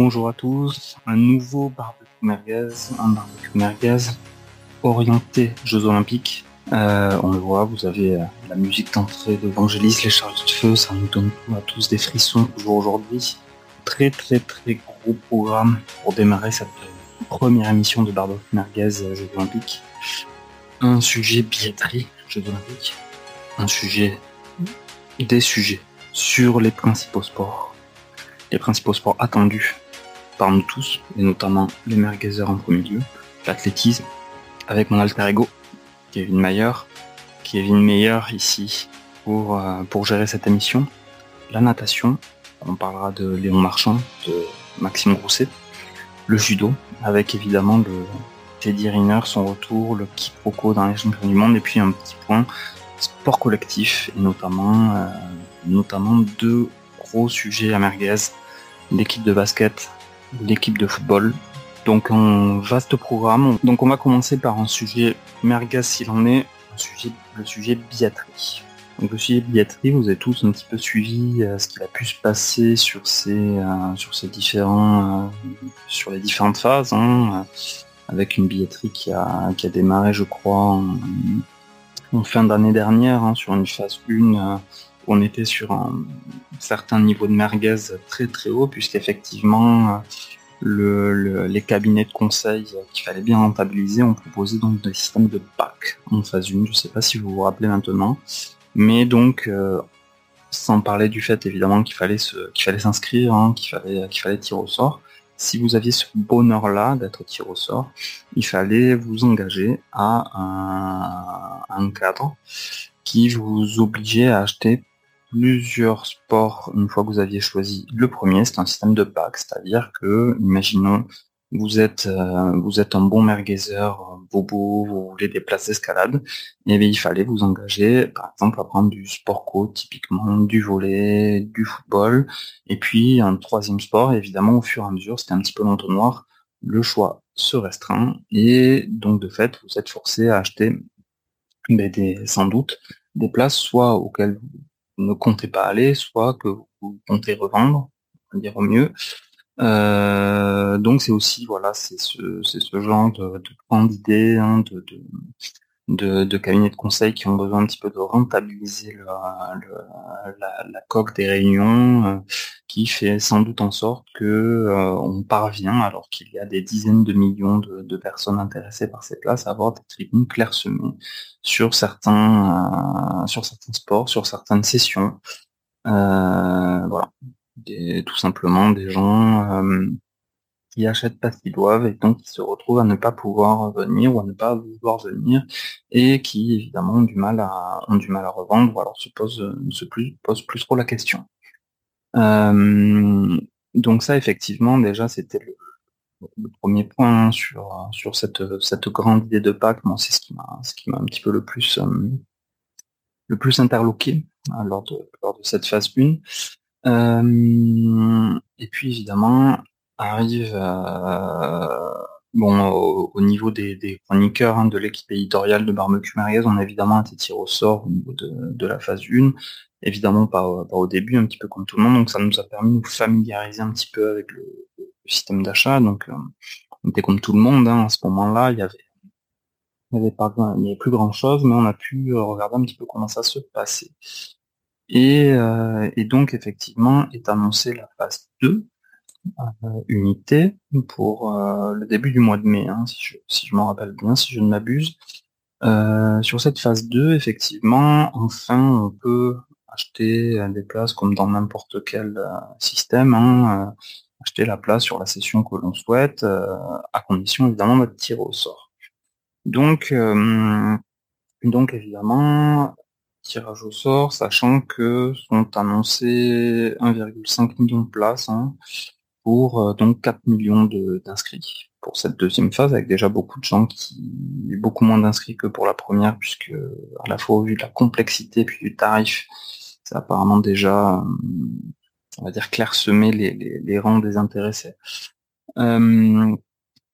Bonjour à tous, un nouveau barbecue merguez, un barbecue merguez orienté Jeux Olympiques. Euh, on le voit, vous avez euh, la musique d'entrée d'Evangéliste, les charges de feu, ça nous donne à tous des frissons toujours aujourd'hui. Très très très gros programme pour démarrer cette première émission de barbecue merguez Jeux Olympiques. Un sujet billetterie Jeux Olympiques, un sujet, des sujets sur les principaux sports, les principaux sports attendus par nous tous, et notamment les merguezers en premier lieu, l'athlétisme, avec mon alter ego, Kevin Mayer, Kevin Meyer ici pour, euh, pour gérer cette émission, la natation, on parlera de Léon Marchand, de Maxime Grousset, le judo, avec évidemment le Teddy Riner, son retour, le quiproquo dans les champions du monde, et puis un petit point sport collectif, et notamment, euh, notamment deux gros sujets à merguez, l'équipe de basket l'équipe de football. Donc un vaste programme. Donc on va commencer par un sujet mergas s'il en est, le sujet billetterie. Donc le sujet billetterie, vous avez tous un petit peu suivi euh, ce qu'il a pu se passer sur ces, euh, sur ces différents, euh, sur les différentes phases, hein, avec une billetterie qui a, qui a démarré, je crois, en, fin d'année dernière, hein, sur une phase 1 on était sur un certain niveau de merguez très très haut, puisqu'effectivement, le, les cabinets de conseil qu'il fallait bien rentabiliser ont proposé donc des systèmes de pack en phase 1, je ne sais pas si vous vous rappelez maintenant, mais donc euh, sans parler du fait évidemment qu'il fallait qu'il fallait s'inscrire, hein, qu'il fallait qu'il fallait tirer au sort. Si vous aviez ce bonheur-là d'être tiré au sort, il fallait vous engager à un cadre qui vous obligeait à acheter plusieurs sports une fois que vous aviez choisi le premier, c'est un système de pack, c'est-à-dire que, imaginons, vous êtes euh, vous êtes un bon merguezeur, bobo, vous voulez des places d'escalade, et bien il fallait vous engager, par exemple, à prendre du sport co, typiquement du volet, du football, et puis un troisième sport, évidemment, au fur et à mesure, c'était un petit peu l'entonnoir, le choix se restreint, et donc de fait, vous êtes forcé à acheter ben, des, sans doute des places soit auxquelles ne comptez pas aller, soit que vous comptez revendre, on dire au mieux. Euh, donc c'est aussi voilà, c'est ce, ce genre de, de d'idées, hein, de, de, de, cabinets de conseil qui ont besoin un petit peu de rentabiliser la, la, coque des réunions, euh, qui fait sans doute en sorte que euh, on parvient, alors qu'il y a des dizaines de millions de, personnes intéressées par ces places, à avoir des tribunes clairsemées sur certains, euh, sur certains sports, sur certaines sessions. voilà, tout simplement des gens achètent pas ce qu'ils doivent et donc qui se retrouvent à ne pas pouvoir venir ou à ne pas vouloir venir et qui évidemment ont du mal à ont du mal à revendre ou alors se pose se plus pose plus trop la question. Euh, donc ça effectivement déjà c'était le, premier point sur sur cette cette grande idée de Pâques. Moi c'est ce qui m'a ce qui m'a un petit peu le plus euh, le plus interloqué hein, lors de lors de cette phase 1. Euh, et puis évidemment, arrive bon au, niveau des, chroniqueurs hein, de l'équipe éditoriale de Barbecue Merguez, on a évidemment été tiré au sort au niveau de, la phase 1, évidemment pas, au début, un petit peu comme tout le monde, donc ça nous a permis de nous familiariser un petit peu avec le, système d'achat, donc euh, on était comme tout le monde, hein, à ce moment-là, il y avait il n'y avait pas avait plus grand chose, mais on a pu euh, regarder un petit peu comment ça se passait. Et, euh, et donc effectivement est annoncé la phase 2, euh, unité pour euh, le début du mois de mai, hein, si je, si je m'en rappelle bien, si je ne m'abuse. Euh, sur cette phase 2, effectivement, enfin, on peut acheter des places comme dans n'importe quel système, hein, acheter la place sur la session que l'on souhaite, à condition évidemment de tirer au sort. Donc, donc évidemment, tirage au sort, sachant que sont annoncés 1,5 million de places. Hein, pour euh, donc 4 millions d'inscrits pour cette deuxième phase, avec déjà beaucoup de gens qui beaucoup moins d'inscrits que pour la première, puisque à la fois au vu de la complexité puis du tarif, ça apparemment déjà, on va dire, clairsemé les, les, rangs des intéressés. Euh,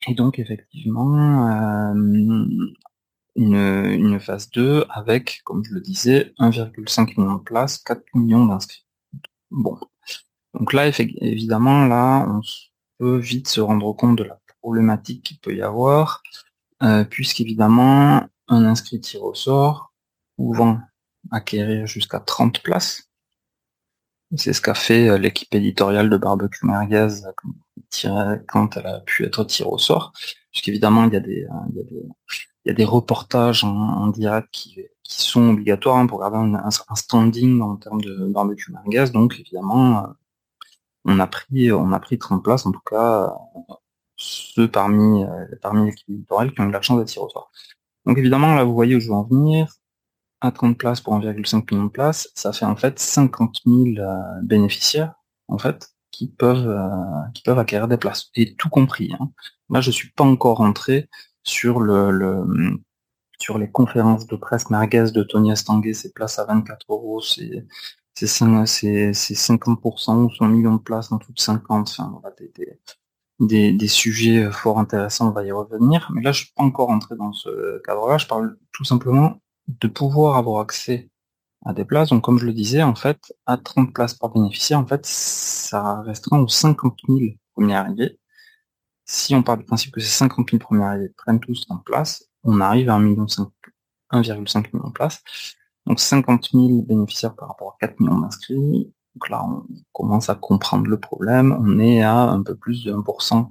et donc effectivement, euh, une, une phase 2 avec, comme je le disais, 1,5 million de places, 4 millions d'inscrits. Bon, donc là, évidemment, là, peut vite se rendre compte de la problématique qu'il peut y avoir, euh, puisqu'évidemment, un inscrit tiré au sort pouvant acquérir jusqu'à 30 places. C'est ce qu'a fait euh, l'équipe éditoriale de Barbecue Merguez quand elle a pu être tirée au sort. Puisqu'évidemment, il y a des, il y a des, il y a des reportages en, direct qui, qui, sont obligatoires hein, pour garder un, standing en termes de barbecue merguez. Donc évidemment, euh, on a pris on a pris 30 places, en tout cas ceux parmi euh, parmi l'équipe qui ont eu la chance d'être sort. Donc évidemment, là vous voyez où je veux en venir. À 30 places pour 1,5 million de places, ça fait en fait 50 000 euh, bénéficiaires en fait qui peuvent qui peuvent acquérir des places et tout compris. Hein. Là, je suis pas encore rentré sur le, sur les conférences de presse merguez de Tony Estanguet, c'est place à 24 euros, c'est c'est 50% ou 100 millions de places en toutes 50. Enfin, voilà, des, des, sujets fort intéressants, on va y revenir. Mais là, je suis pas encore entré dans ce cadre-là. Je parle tout simplement de pouvoir avoir accès à des places. Donc, comme je le disais, en fait, à 30 places par bénéficiaire, en fait, ça restera aux 50 000 premiers arrivés si on part du principe que ces 50 000 premières arrivées prennent tous en place, on arrive à 1,5 million de places. Donc 50 000 bénéficiaires par rapport à 4 millions d'inscrits. Donc là, on commence à comprendre le problème. On est à un peu plus de 1%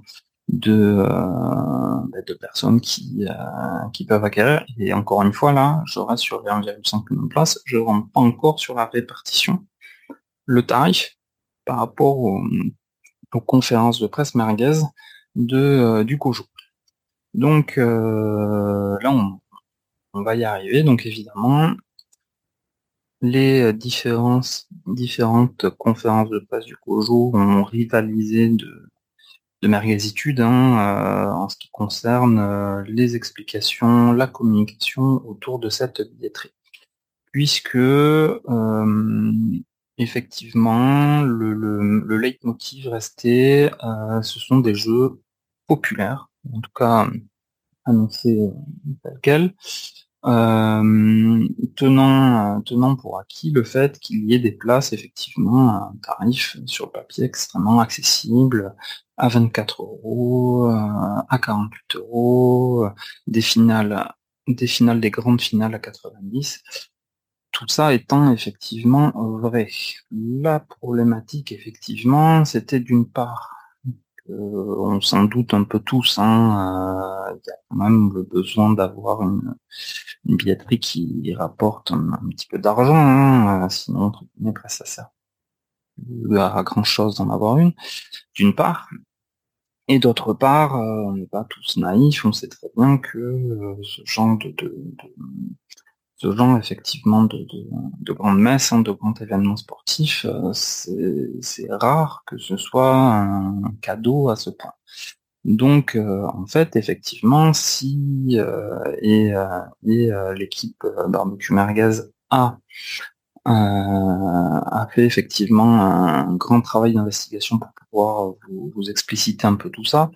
de, euh, bah, de personnes qui, euh, qui peuvent acquérir. Et encore une fois, là, je reste sur les 1,5 million de places. Je ne rentre pas encore sur la répartition. Le tarif par rapport aux, conférences de presse merguez, de, euh, du Kojo. Donc euh, là, on, on, va y arriver. Donc évidemment, les différences, différentes conférences de presse du Kojo ont rivalisé de, de merguezitude hein, euh, en ce qui concerne les explications, la communication autour de cette billetterie. Puisque effectivement, le, le, le leitmotiv restait, ce sont des jeux populaire, en tout cas annoncé tel quel, euh, tenant, tenant pour acquis le fait qu'il y ait des places effectivement à un tarif sur le papier extrêmement accessible, à 24 euros, euh, à 48 euros, des finales, des finales, des grandes finales à 90. Tout ça étant effectivement vrai. La problématique, effectivement, c'était d'une part on s'en doute un peu tous, hein, euh, il y a quand même le besoin d'avoir une, billetterie qui rapporte un, petit peu d'argent, hein, euh, sinon après ça sert à grand chose d'en avoir une, d'une part. Et d'autre part, euh, on n'est pas tous naïfs, on sait très bien que ce genre de, genre effectivement de, de, grandes messes, hein, de grands événements sportifs, euh, c'est rare que ce soit un cadeau à ce point. Donc euh, en fait effectivement si euh, et, et l'équipe barbecue merguez a a fait effectivement un grand travail d'investigation pour pouvoir vous, expliciter un peu tout ça.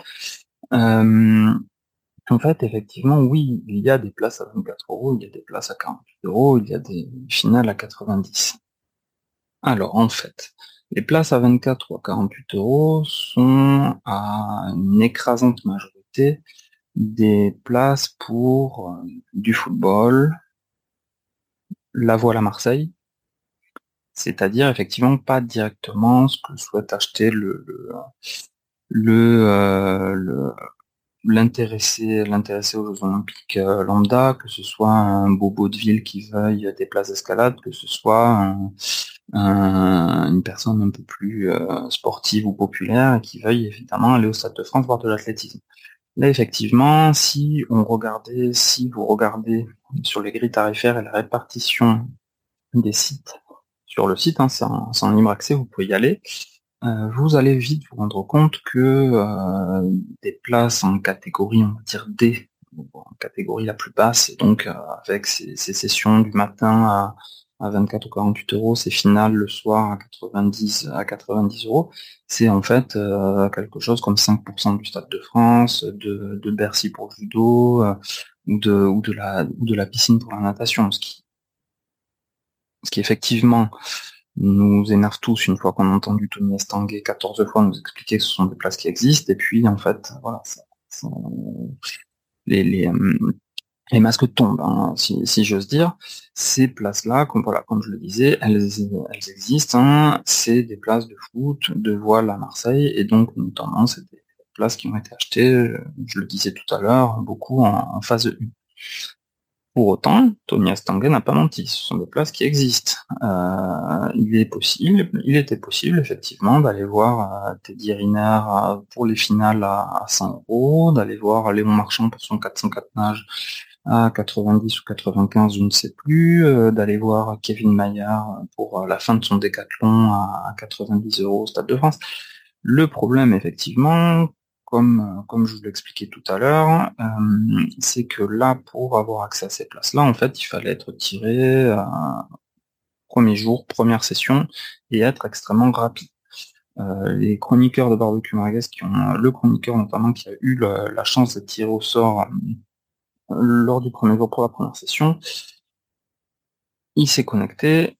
En fait, effectivement, oui, il y a des places à 24 euros, il y a des places à 48 euros, il y a des finales à 90. Alors, en fait, les places à 24 ou à 48 euros sont à une écrasante majorité des places pour euh, du football, la voile à Marseille, c'est-à-dire effectivement pas directement ce que souhaite acheter le, le, le, euh, le l'intéresser l'intéresser aux Jeux Olympiques euh, lambda, que ce soit un bobo de ville qui veuille des places d'escalade, que ce soit une personne un peu plus euh, sportive ou populaire qui veuille évidemment aller au Stade de France voir de l'athlétisme. Là, effectivement, si on regardait, si vous regardez sur les grilles tarifaires et la répartition des sites sur le site, hein, c'est en libre accès, vous pouvez y aller. Euh, vous allez vite vous rendre compte que euh, des places en catégorie, on va dire D, en catégorie la plus basse, et donc euh, avec ces, sessions du matin à, à 24 ou 48 euros, ces finales le soir à 90 à 90 euros, c'est en fait quelque chose comme 5% du Stade de France, de, de Bercy pour le judo, ou de ou de la ou de la piscine pour la natation, ce qui ce qui effectivement nous énerve tous une fois qu'on a entendu Tony Estanguet 14 fois nous expliquer que ce sont des places qui existent, et puis en fait, voilà, les, les, euh, les masques tombent, hein, si, si j'ose dire. Ces places-là, comme, voilà, comme je le disais, elles, existent. Hein. c'est des places de foot, de voile à Marseille, et donc notamment c'est des places qui ont été achetées, je le disais tout à l'heure, beaucoup en, en phase 1. Pour autant, Tony Astanguet n'a pas menti, ce sont des places qui existent. Euh, il est possible, il était possible effectivement d'aller voir euh, Teddy Riner euh, pour les finales à, 100 euros, d'aller voir Léon Marchand pour son 404 nages à 90 ou 95, je ne sais plus, d'aller voir Kevin Maillard pour la fin de son décathlon à 90 euros au Stade de France. Le problème, effectivement, comme, euh, comme je vous l'expliquais tout à l'heure, euh, c'est que là, pour avoir accès à ces places-là, en fait, il fallait être tiré euh, premier jour, première session, et être extrêmement rapide. les chroniqueurs de Barbecue Marguez, qui ont le chroniqueur notamment qui a eu la chance d'être tiré au sort lors du premier jour pour la première session, il s'est connecté,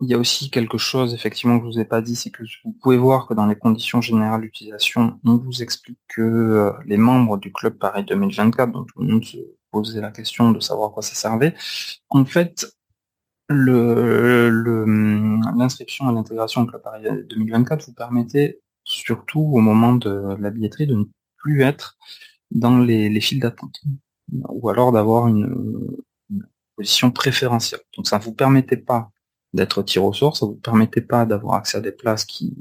il y a aussi quelque chose, effectivement, que je vous ai pas dit, c'est que vous pouvez voir que dans les conditions générales d'utilisation, on vous explique que euh, les membres du club Paris 2024, dont tout le monde se posait la question de savoir à quoi ça servait, en fait, l'inscription à l'intégration au club Paris 2024 vous permettait, surtout au moment de la billetterie, de ne plus être dans les, les files d'attente, ou alors d'avoir une, une position préférentielle. Donc ça ne vous permettait pas d'être tiré au sort, ça vous permettait pas d'avoir accès à des places qui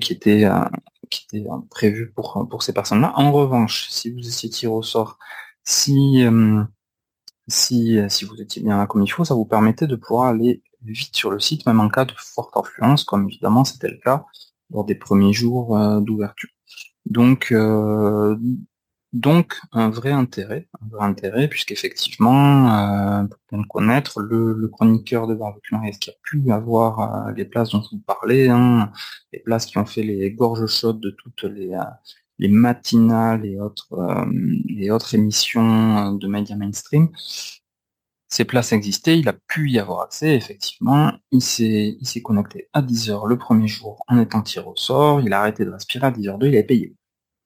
qui étaient euh, qui étaient euh, prévues pour pour ces personnes-là. En revanche, si vous étiez tiré au sort, si euh, si si vous étiez bien là comme il faut, ça vous permettait de pouvoir aller vite sur le site, même en cas de forte influence, comme évidemment c'était le cas lors des premiers jours d'ouverture. Donc donc un vrai intérêt, un vrai intérêt, puisqu'effectivement, euh, pour bien le connaître, le, chroniqueur de Barbecue qui a pu avoir euh, les places dont je vous parlais, hein, les places qui ont fait les gorges chaudes de toutes les, euh, les matinales et autres, euh, autres émissions de médias mainstream, ces places existaient, il a pu y avoir accès, effectivement, il s'est, il s'est connecté à 10h le premier jour en étant tiré au sort, il a arrêté de respirer à 10h2, il avait payé.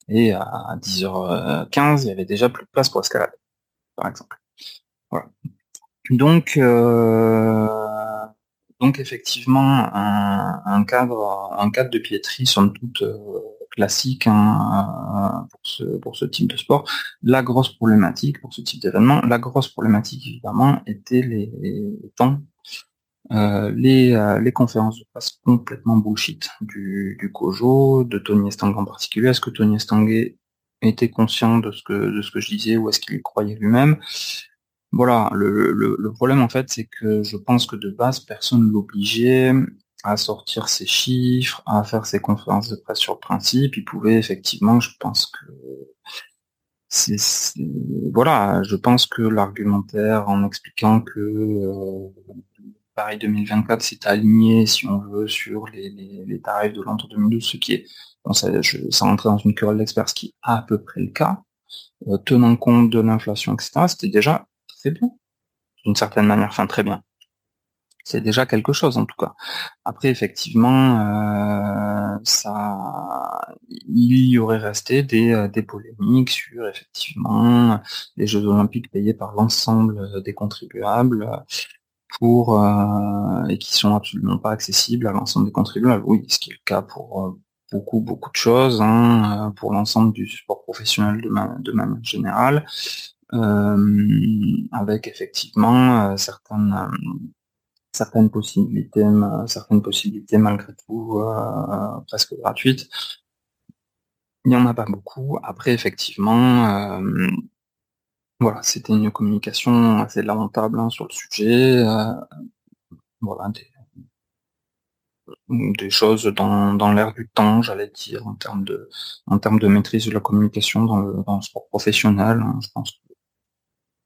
Et à 10h15, il y avait déjà plus de place pour escalader, par exemple. Voilà. Donc, euh, donc effectivement, un, cadre, un cadre de piétrie, somme toute euh, classique hein, pour, ce, pour ce type de sport. La grosse problématique pour ce type d'événement, la grosse problématique évidemment était les temps euh, les, euh, les, conférences de presse complètement bullshit du, du Kojo, de Tony Estanguet en particulier. Est-ce que Tony Estanguet était conscient de ce que, de ce que je disais ou est-ce qu'il croyait lui-même? Voilà, le, le, le, problème en fait, c'est que je pense que de base, personne l'obligeait à sortir ses chiffres, à faire ses conférences de presse sur le principe. Il pouvait effectivement, je pense que voilà, je pense que l'argumentaire en expliquant que euh, Paris 2024 s'est aligné, si on veut, sur les, tarifs de l'entre 2012, ce qui est, bon, ça, je, rentrait dans une querelle d'experts, ce qui est à peu près le cas, euh, tenant compte de l'inflation, etc., c'était déjà très bien, d'une certaine manière, enfin très bien. C'est déjà quelque chose en tout cas. Après, effectivement, euh, ça, il y aurait resté euh, des polémiques sur effectivement les Jeux Olympiques payés par l'ensemble des contribuables, pour euh, et qui sont absolument pas accessibles à l'ensemble des contribuables. Oui, ce qui est le cas pour euh, beaucoup beaucoup de choses, hein, euh, pour l'ensemble du sport professionnel de, de manière générale, avec effectivement certaines certaines possibilités, certaines possibilités malgré tout presque gratuites. Il n'y en a pas beaucoup. Après, effectivement, voilà, c'était une communication assez lamentable hein, sur le sujet. Euh, voilà, des, choses dans, dans l'air du temps, j'allais dire, en termes de en termes de maîtrise de la communication dans le, dans le sport professionnel. Hein, je pense que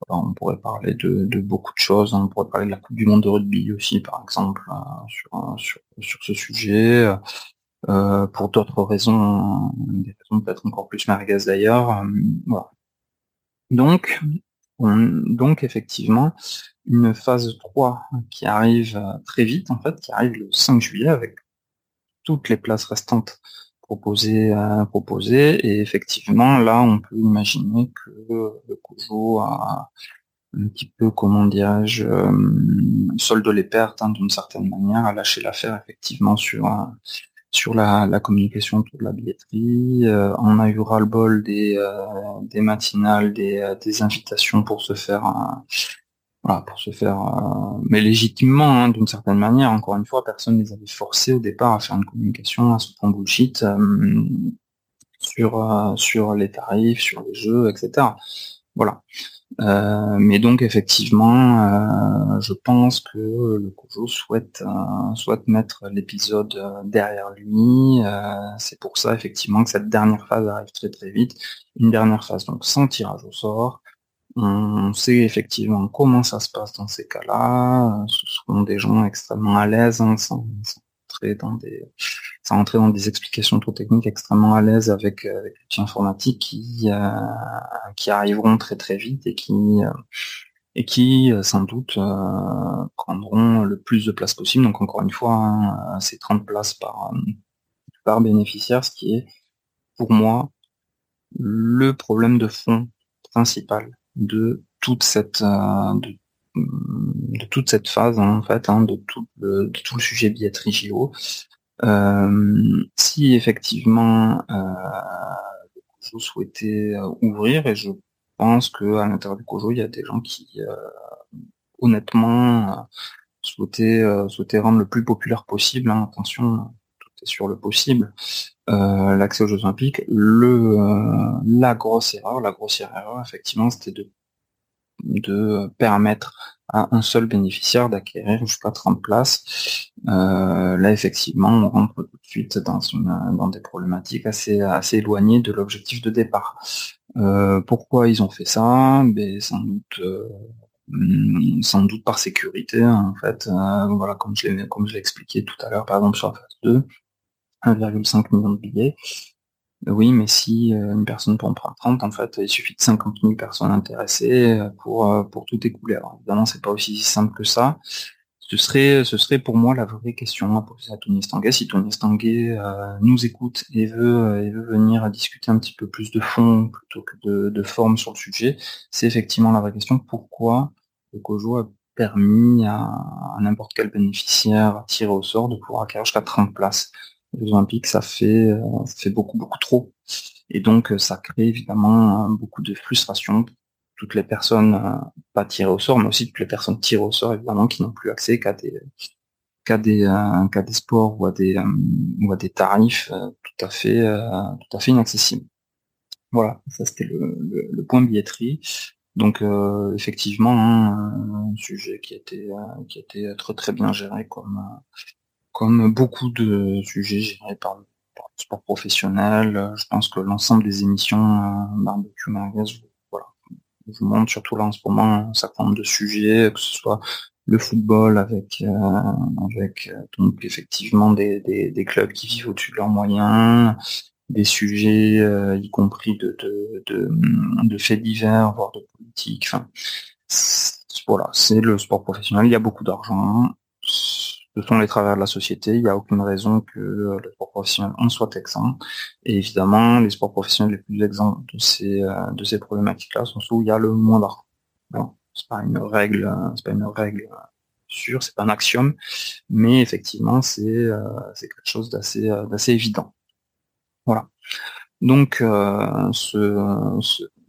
on pourrait parler de, de, beaucoup de choses. Hein. on pourrait parler de la Coupe du Monde de rugby aussi, par exemple, euh, sur, sur, sur, ce sujet. Euh, pour d'autres raisons, des raisons peut-être encore plus merguez d'ailleurs. voilà. Donc, donc effectivement, une phase 3 qui arrive très vite, en fait, qui arrive le 5 juillet avec toutes les places restantes proposées, proposées. Et effectivement, là, on peut imaginer que le COJO a un petit peu, comment dirais-je, euh, solde les pertes hein, d'une certaine manière, à lâcher l'affaire effectivement sur sur la, communication autour de la billetterie. Euh, on a eu ras-le-bol des, euh, matinales, des, des invitations pour se faire voilà, pour se faire, mais légitimement, hein, d'une certaine manière. Encore une fois, personne ne les avait forcés au départ à faire une communication à ce point bullshit sur sur les tarifs, sur les jeux, etc. Voilà. Euh, mais donc effectivement, euh, je pense que le Kojo souhaite euh, souhaite mettre l'épisode derrière lui. c'est pour ça effectivement que cette dernière phase arrive très très vite. Une dernière phase donc sans tirage au sort. On sait effectivement comment ça se passe dans ces cas-là. Ce sont des gens extrêmement à l'aise, hein, sans, dans des, sans entrer dans des explications trop techniques extrêmement à l'aise avec, euh, avec l'outil informatique qui, euh, qui arriveront très très vite et qui, euh, et qui sans doute prendront le plus de place possible. Donc encore une fois, hein, c'est 30 places par, par bénéficiaire, ce qui est pour moi le problème de fond principal de toute cette de toute cette phase hein, en fait hein, de, tout le, de tout le sujet billetterie JO. Euh, si effectivement euh, Kojo souhaitait euh, ouvrir, et je pense que à l'intérieur du Kojo, il y a des gens qui euh, honnêtement souhaitaient, souhaitaient rendre le plus populaire possible. Hein, attention, tout est sur le possible. L'accès aux Jeux Olympiques, le la grosse erreur, la grossière erreur, effectivement, c'était de de permettre à un seul bénéficiaire d'acquérir jusqu'à 30 places. Euh, là, effectivement, on rentre tout de suite dans, une, dans des problématiques assez, assez éloignées de l'objectif de départ. Euh, pourquoi ils ont fait ça? Ben, sans doute euh, sans doute par sécurité en fait voilà comme je l'ai comme je l'ai expliqué tout à l'heure par exemple sur la phase 2 1,5 million de billets oui, mais si euh, une personne peut en prendre 30, en fait, il suffit de 50 000 personnes intéressées euh, pour, euh, pour tout écouler. Alors évidemment, c'est pas aussi simple que ça. Ce serait, ce serait pour moi la vraie question à poser à Tony Stanguet. Si Tony Stanguet nous écoute et veut, et veut venir discuter un petit peu plus de fond plutôt que de, de forme sur le sujet, c'est effectivement la vraie question. Pourquoi le COJO a permis à, à n'importe quel bénéficiaire tiré au sort de pouvoir acquérir jusqu'à 30 places? Les Olympiques, ça fait, euh, ça fait beaucoup, beaucoup trop. Et donc, euh, ça crée évidemment beaucoup de frustration toutes les personnes pas tirées au sort, mais aussi toutes les personnes tirées au sort, évidemment, qui n'ont plus accès qu'à des, qu'à des, euh, des sports ou à des, ou à des tarifs tout à fait, tout à fait inaccessibles. Voilà, ça c'était le, le, point billetterie. Donc effectivement, hein, un sujet qui été, qui été très très bien géré comme, comme beaucoup de sujets gérés par, le sport professionnel, euh, je pense que l'ensemble des émissions euh, barbecue merguez, voilà, vous montre surtout là en ce moment un certain nombre de sujets, que ce soit le football avec euh, avec donc effectivement des, des, clubs qui vivent au-dessus de leurs moyens, des sujets y compris de, de, de, de faits divers, voire de politique. Voilà, c'est le sport professionnel. Il y a beaucoup d'argent ce sont les travers de la société. Il n'y a aucune raison que euh, le sport professionnel en soit exempt. Et évidemment, les sports professionnels les plus exempts de ces euh, de ces problématiques-là sont ceux où il y a le moins d'argent. Bon, c'est pas une règle, euh, c'est pas une règle sûre, c'est pas un axiome, mais effectivement, c'est c'est quelque chose d'assez d'assez évident. Voilà. Donc, ce,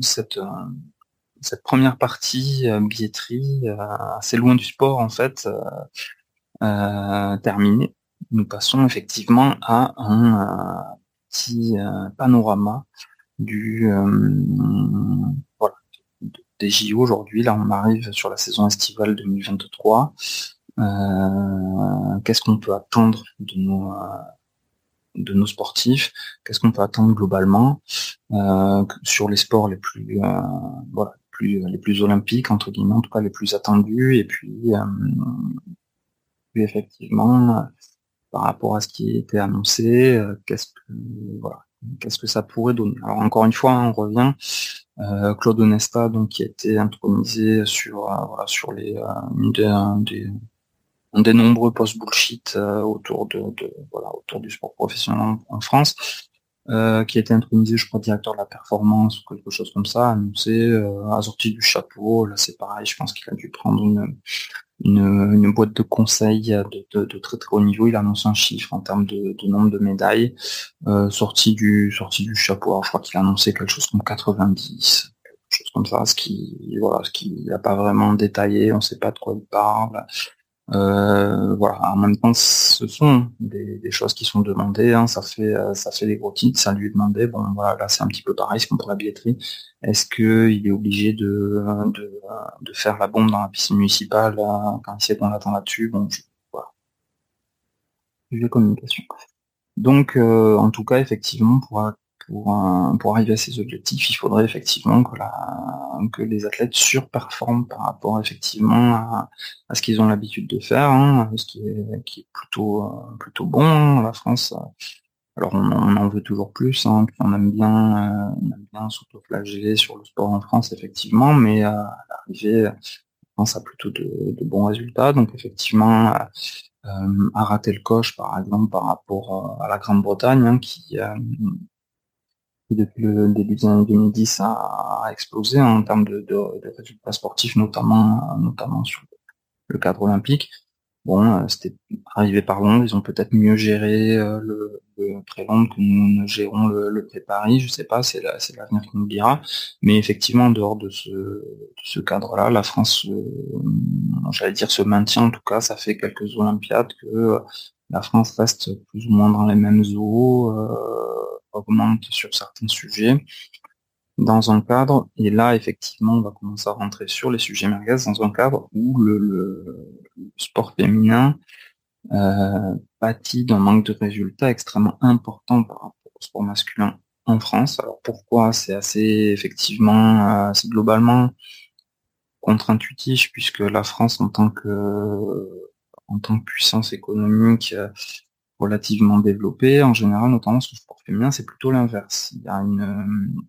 cette cette première partie billetterie assez loin du sport en fait euh, terminé, nous passons effectivement à un petit euh, panorama du voilà, des JO aujourd'hui. Là, on arrive sur la saison estivale 2023. Euh, qu'est-ce qu'on peut attendre de nos de nos sportifs? Qu'est-ce qu'on peut attendre globalement? Sur les sports les plus voilà plus les plus olympiques entre guillemets en tout cas les plus attendus et puis effectivement, par rapport à ce qui était annoncé, euh, qu'est-ce que voilà, qu'est-ce que ça pourrait donner. Alors encore une fois, on revient. Claude Onesta, donc qui a été intronisé sur voilà sur les des, des, nombreux post bullshit autour de, voilà autour du sport professionnel en, France. Qui a été intronisé, je crois, directeur de la performance ou quelque chose comme ça, annoncé, euh, assorti du chapeau. Là, c'est pareil, je pense qu'il a dû prendre une, une, boîte de conseils de, de, très très haut niveau. Il annonce un chiffre en termes de, nombre de médailles euh, sorti du sorti du chapeau. Alors, je crois qu'il a annoncé quelque chose comme 90, quelque chose comme ça, ce qui voilà, ce qui n'a pas vraiment détaillé. On ne sait pas de quoi il parle. Euh, voilà, en même temps, ce sont des, choses qui sont demandées. Hein. Ça fait euh, ça fait des gros titres. Ça lui est demandé. Bon, voilà, là c'est un petit peu pareil, c'est comme pour la billetterie. Est-ce qu'il est obligé de, de, de, faire la bombe dans la piscine municipale euh, quand il sait qu'on l'attend là-dessus? Bon, je, voilà. communication. Donc, en tout cas, effectivement, pour pour, pour arriver à ces objectifs, il faudrait effectivement que, la, que les athlètes surperforment par rapport effectivement à, ce qu'ils ont l'habitude de faire, hein, ce qui est, qui est plutôt, euh, plutôt bon. Hein, la France, alors on, en veut toujours plus, hein, on aime bien, euh, on aime bien s'autoflageller sur le sport en France effectivement, mais euh, à l'arrivée, la France a plutôt de, de bons résultats. Donc effectivement, euh, a raté le coche par exemple par rapport à la Grande-Bretagne hein, qui, depuis le début des années 2010 a, explosé en termes de, résultats sportifs, notamment, notamment sur le cadre olympique. Bon, euh, c'était arrivé par Londres, ils ont peut-être mieux géré euh, le, pré-Londres que nous ne gérons le, pré-Paris, je sais pas, c'est l'avenir qui nous dira. Mais effectivement, en dehors de ce, cadre-là, la France, euh, j'allais dire, se maintient en tout cas, ça fait quelques Olympiades que la France reste plus ou moins dans les mêmes eaux augmente sur certains sujets dans un cadre, et là effectivement on va commencer à rentrer sur les sujets merguez dans un cadre où le, sport féminin euh, pâtit d'un manque de résultats extrêmement important par rapport au sport masculin en France. Alors pourquoi C'est assez effectivement, assez globalement contre-intuitif puisque la France en tant que en tant que puissance économique relativement développée, en général, notamment sur le sport féminin, c'est plutôt l'inverse. Il y a une,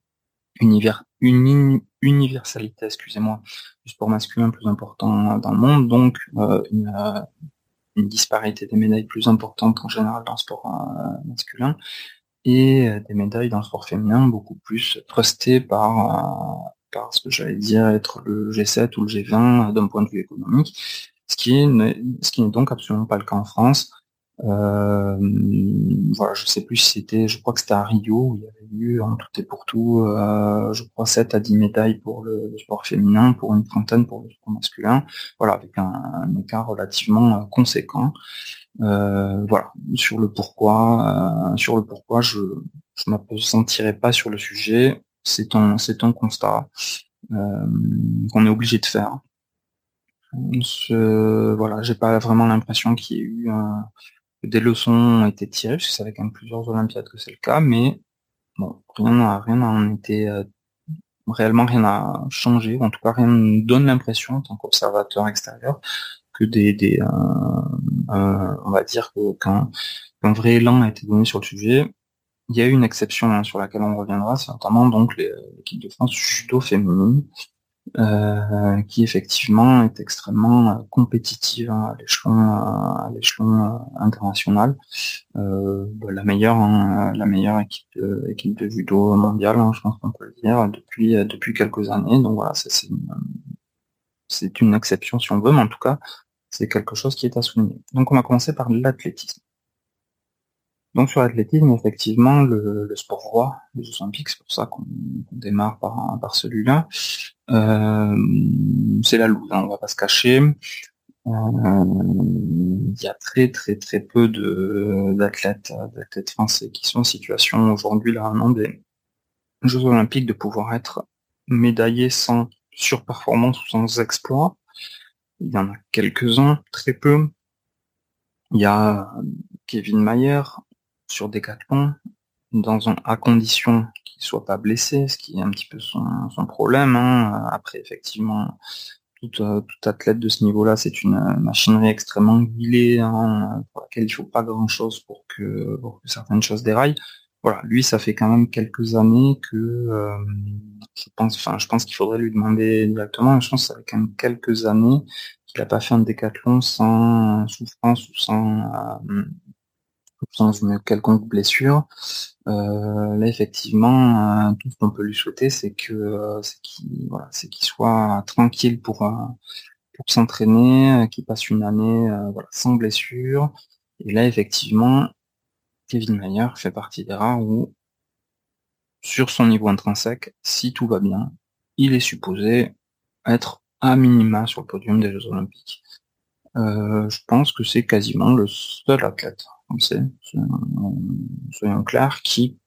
une, universalité, excusez-moi, du sport masculin plus important dans le monde, donc euh, euh, une, disparité des médailles plus importante en général dans le sport euh, masculin, et des médailles dans le sport féminin beaucoup plus trustées par, ce que j'allais dire être le G7 ou le G20 d'un point de vue économique, ce qui ce qui n'est donc absolument pas le cas en France. Euh, voilà, je sais plus si c'était, je crois que c'était à Rio où il y avait eu en tout et pour tout, euh, je crois 7 à 10 médailles pour le, sport féminin, pour une trentaine pour le sport masculin, voilà, avec un, écart relativement euh, conséquent. Euh, voilà, sur le pourquoi, euh, sur le pourquoi, je je m'apprécierais pas sur le sujet. C'est un c'est un constat qu'on est obligé de faire. Je, voilà, j'ai pas vraiment l'impression qu'il y ait eu un, des leçons ont été tirées, ça fait quand même plusieurs Olympiades que c'est le cas, mais rien n'a rien n'a été euh, réellement rien n'a changé, ou en tout cas rien ne donne l'impression, en tant qu'observateur extérieur, que des, des euh, euh, on va dire qu'un vrai élan a été donné sur le sujet. Il y a eu une exception hein, sur laquelle on reviendra, c'est notamment donc l'équipe de France judo féminine, euh, qui effectivement est extrêmement euh, compétitive hein, à l'échelon à l'échelon euh, international. Bah, la meilleure hein, la meilleure équipe de, équipe de judo mondiale, hein, je pense qu'on peut le dire depuis depuis quelques années. Donc voilà, c'est c'est une exception si on veut, mais en tout cas c'est quelque chose qui est à souligner. Donc on va commencer par l'athlétisme. Donc sur l'athlétisme, effectivement, le, sport roi des Olympiques, c'est pour ça qu'on démarre par, par celui-là. Euh, c'est la loose, hein, on va pas se cacher. Euh, il y a très très très peu d'athlètes, d'athlètes français qui sont en situation aujourd'hui là non des Jeux Olympiques de pouvoir être médaillés sans surperformance ou sans exploit. Il y en a quelques-uns, très peu. Il y a Kevin Mayer, sur Decathlon, dans un, à condition qu'il soit pas blessé, ce qui est un petit peu son, problème. Hein. Après, effectivement, euh, tout, athlète de ce niveau-là, c'est une machinerie extrêmement huilée, hein, pour laquelle il faut pas grand-chose pour que, certaines choses déraillent. voilà, lui, ça fait quand même quelques années que je pense, enfin, je pense qu'il faudrait lui demander directement. Je pense que ça fait quand même quelques années qu'il n'a pas fait un décathlon sans souffrance ou sans sans une quelconque blessure. Euh, là, effectivement, euh, tout ce qu'on peut lui souhaiter, c'est que euh, c'est qu'il soit tranquille pour pour s'entraîner, qu'il passe une année voilà, sans blessure. Et là, effectivement, Kevin Mayer fait partie des rares où, sur son niveau intrinsèque, si tout va bien, il est supposé être à minima sur le podium des Jeux Olympiques. je pense que c'est quasiment le seul athlète français, soyons clairs, qui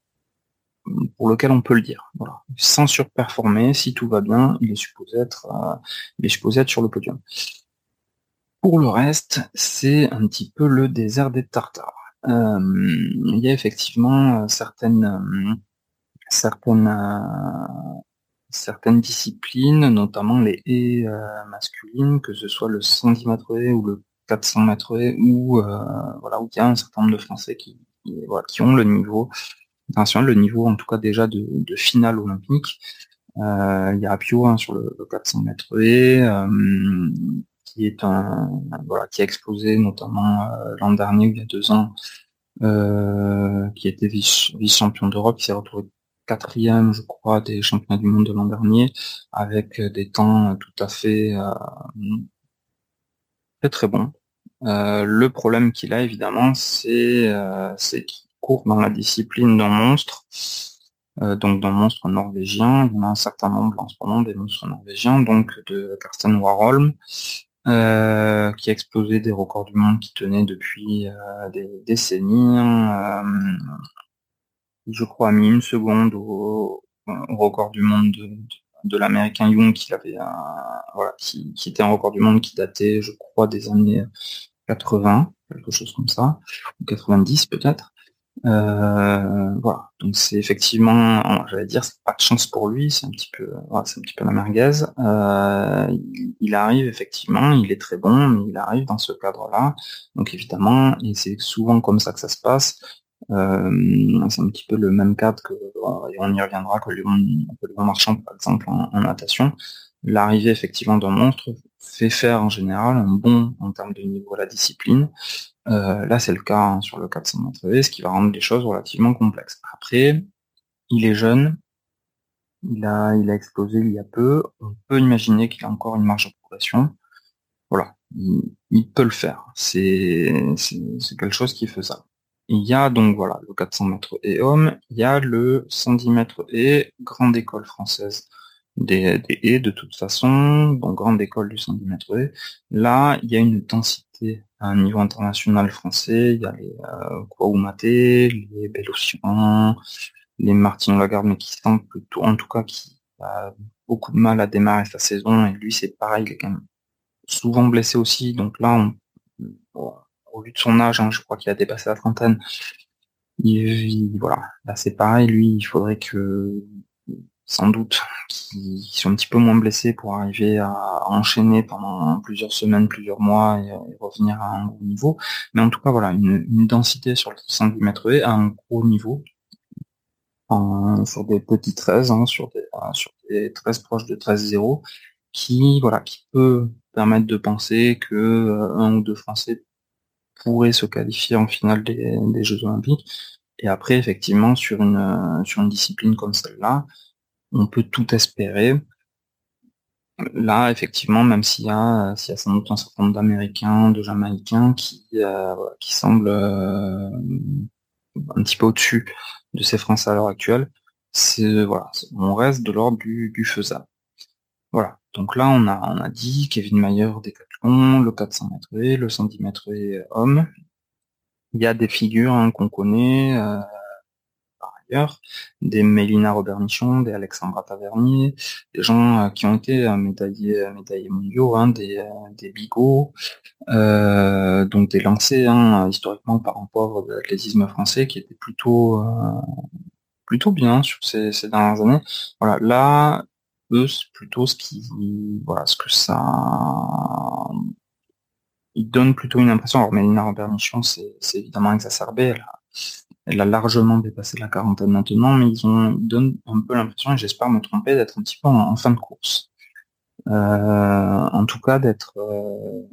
pour lequel on peut le dire. Voilà. Sans surperformer, si tout va bien, il est supposé être, euh, il est supposé être sur le podium. Pour le reste, c'est un petit peu le désert des tartares. Euh, il y a effectivement euh, certaines, certaines, certaines disciplines, notamment les haies masculines, que ce soit le 110 mètres ou le 400 mètres où euh, voilà où il y a un certain nombre de Français qui, qui, ont le niveau international, le niveau en tout cas déjà de, finale olympique. Euh, il y a Apio hein, sur le, 400 mètres et euh, qui est un voilà qui a explosé notamment l'an dernier il y a deux ans, qui était vice, champion d'Europe, qui s'est retrouvé quatrième, je crois, des championnats du monde de l'an dernier, avec des temps tout à fait très très bon. Euh, le problème qu'il a évidemment, c'est euh, qu'il court dans la discipline d'un monstre, euh, donc d'un monstre norvégien. Il y en a un certain nombre en ce moment des monstres norvégiens, donc de Karsten Warholm, qui a explosé des records du monde qui tenaient depuis des décennies. je crois a mis une seconde au, record du monde de de l'américain Young qui avait voilà, qui, était un record du monde qui datait, je crois, des années 80, quelque chose comme ça, ou 90 peut-être. Euh, voilà, donc c'est effectivement, j'allais dire, c'est pas de chance pour lui, c'est un petit peu, c'est un petit peu la merguez. Euh, il, arrive effectivement, il est très bon, mais il arrive dans ce cadre-là. Donc évidemment, et c'est souvent comme ça que ça se passe. Euh, c'est un petit peu le même cadre que, euh, et on y reviendra, que le bon marchand, par exemple, en, natation. L'arrivée effectivement d'un monstre fait faire en général un bon en termes de niveau à la discipline. Euh, là, c'est le cas hein, sur le 400 mètres ce qui va rendre les choses relativement complexes. Après, il est jeune, il a, il a explosé il y a peu. On peut imaginer qu'il a encore une marge de progression. Voilà, il, il peut le faire. C'est quelque chose qui fait ça. Il y a donc voilà le 400 mètres et hommes, il y a le 110 mètres et grande école française des, des haies de toute façon, donc grande école du 110 mètres et. Là, il y a une densité à un niveau international français, il y a les euh, les Bélocian, les Martin Lagarde, mais qui sont plutôt, en tout cas, qui a beaucoup de mal à démarrer sa saison, et lui c'est pareil, il est quand même souvent blessé aussi, donc là on, au vu de son âge, hein, je crois qu'il a dépassé la trentaine. Il, voilà, là c'est pareil, lui, il faudrait que sans doute qu'il soit un petit peu moins blessé pour arriver à enchaîner pendant plusieurs semaines, plusieurs mois et, revenir à un gros niveau. Mais en tout cas, voilà, une, densité sur le 110 mètres à un gros niveau, sur des petits 13, hein, sur, des, euh, sur des 13 proches de 13-0, qui, voilà, qui peut permettre de penser que euh, un ou deux Français pourrait se qualifier en finale des, Jeux Olympiques. Et après, effectivement, sur une, sur une discipline comme celle-là, on peut tout espérer. Là, effectivement, même s'il y a, s'il y a sans doute un certain nombre d'Américains, de Jamaïcains qui, euh, qui semblent euh, un petit peu au-dessus de ces Français à l'heure actuelle, c'est voilà, on reste de l'ordre du, du faisable. Voilà. Donc là, on a, on a dit Kevin Mayer Le 400 mètres et le 110 mètres et homme. Il y a des figures hein, qu'on connaît euh, par ailleurs, des Mélina Robernichon, des Alexandra Tavernier, des gens euh, qui ont été euh, médaillés, médaillés mondiaux, hein, des, des bigots, donc des lancers hein, historiquement par un pauvre de l'athlétisme français qui était plutôt plutôt bien sur ces, ces dernières années. Voilà, là, eux, c'est plutôt ce qui, voilà, ce que ça, il donne plutôt une impression. Alors, Mélina Robert c'est évidemment exacerbé. Elle a, largement dépassé la quarantaine maintenant, mais ils ont donnent un peu l'impression, et j'espère me tromper, d'être un petit peu en, fin de course. Euh, en tout cas, d'être euh,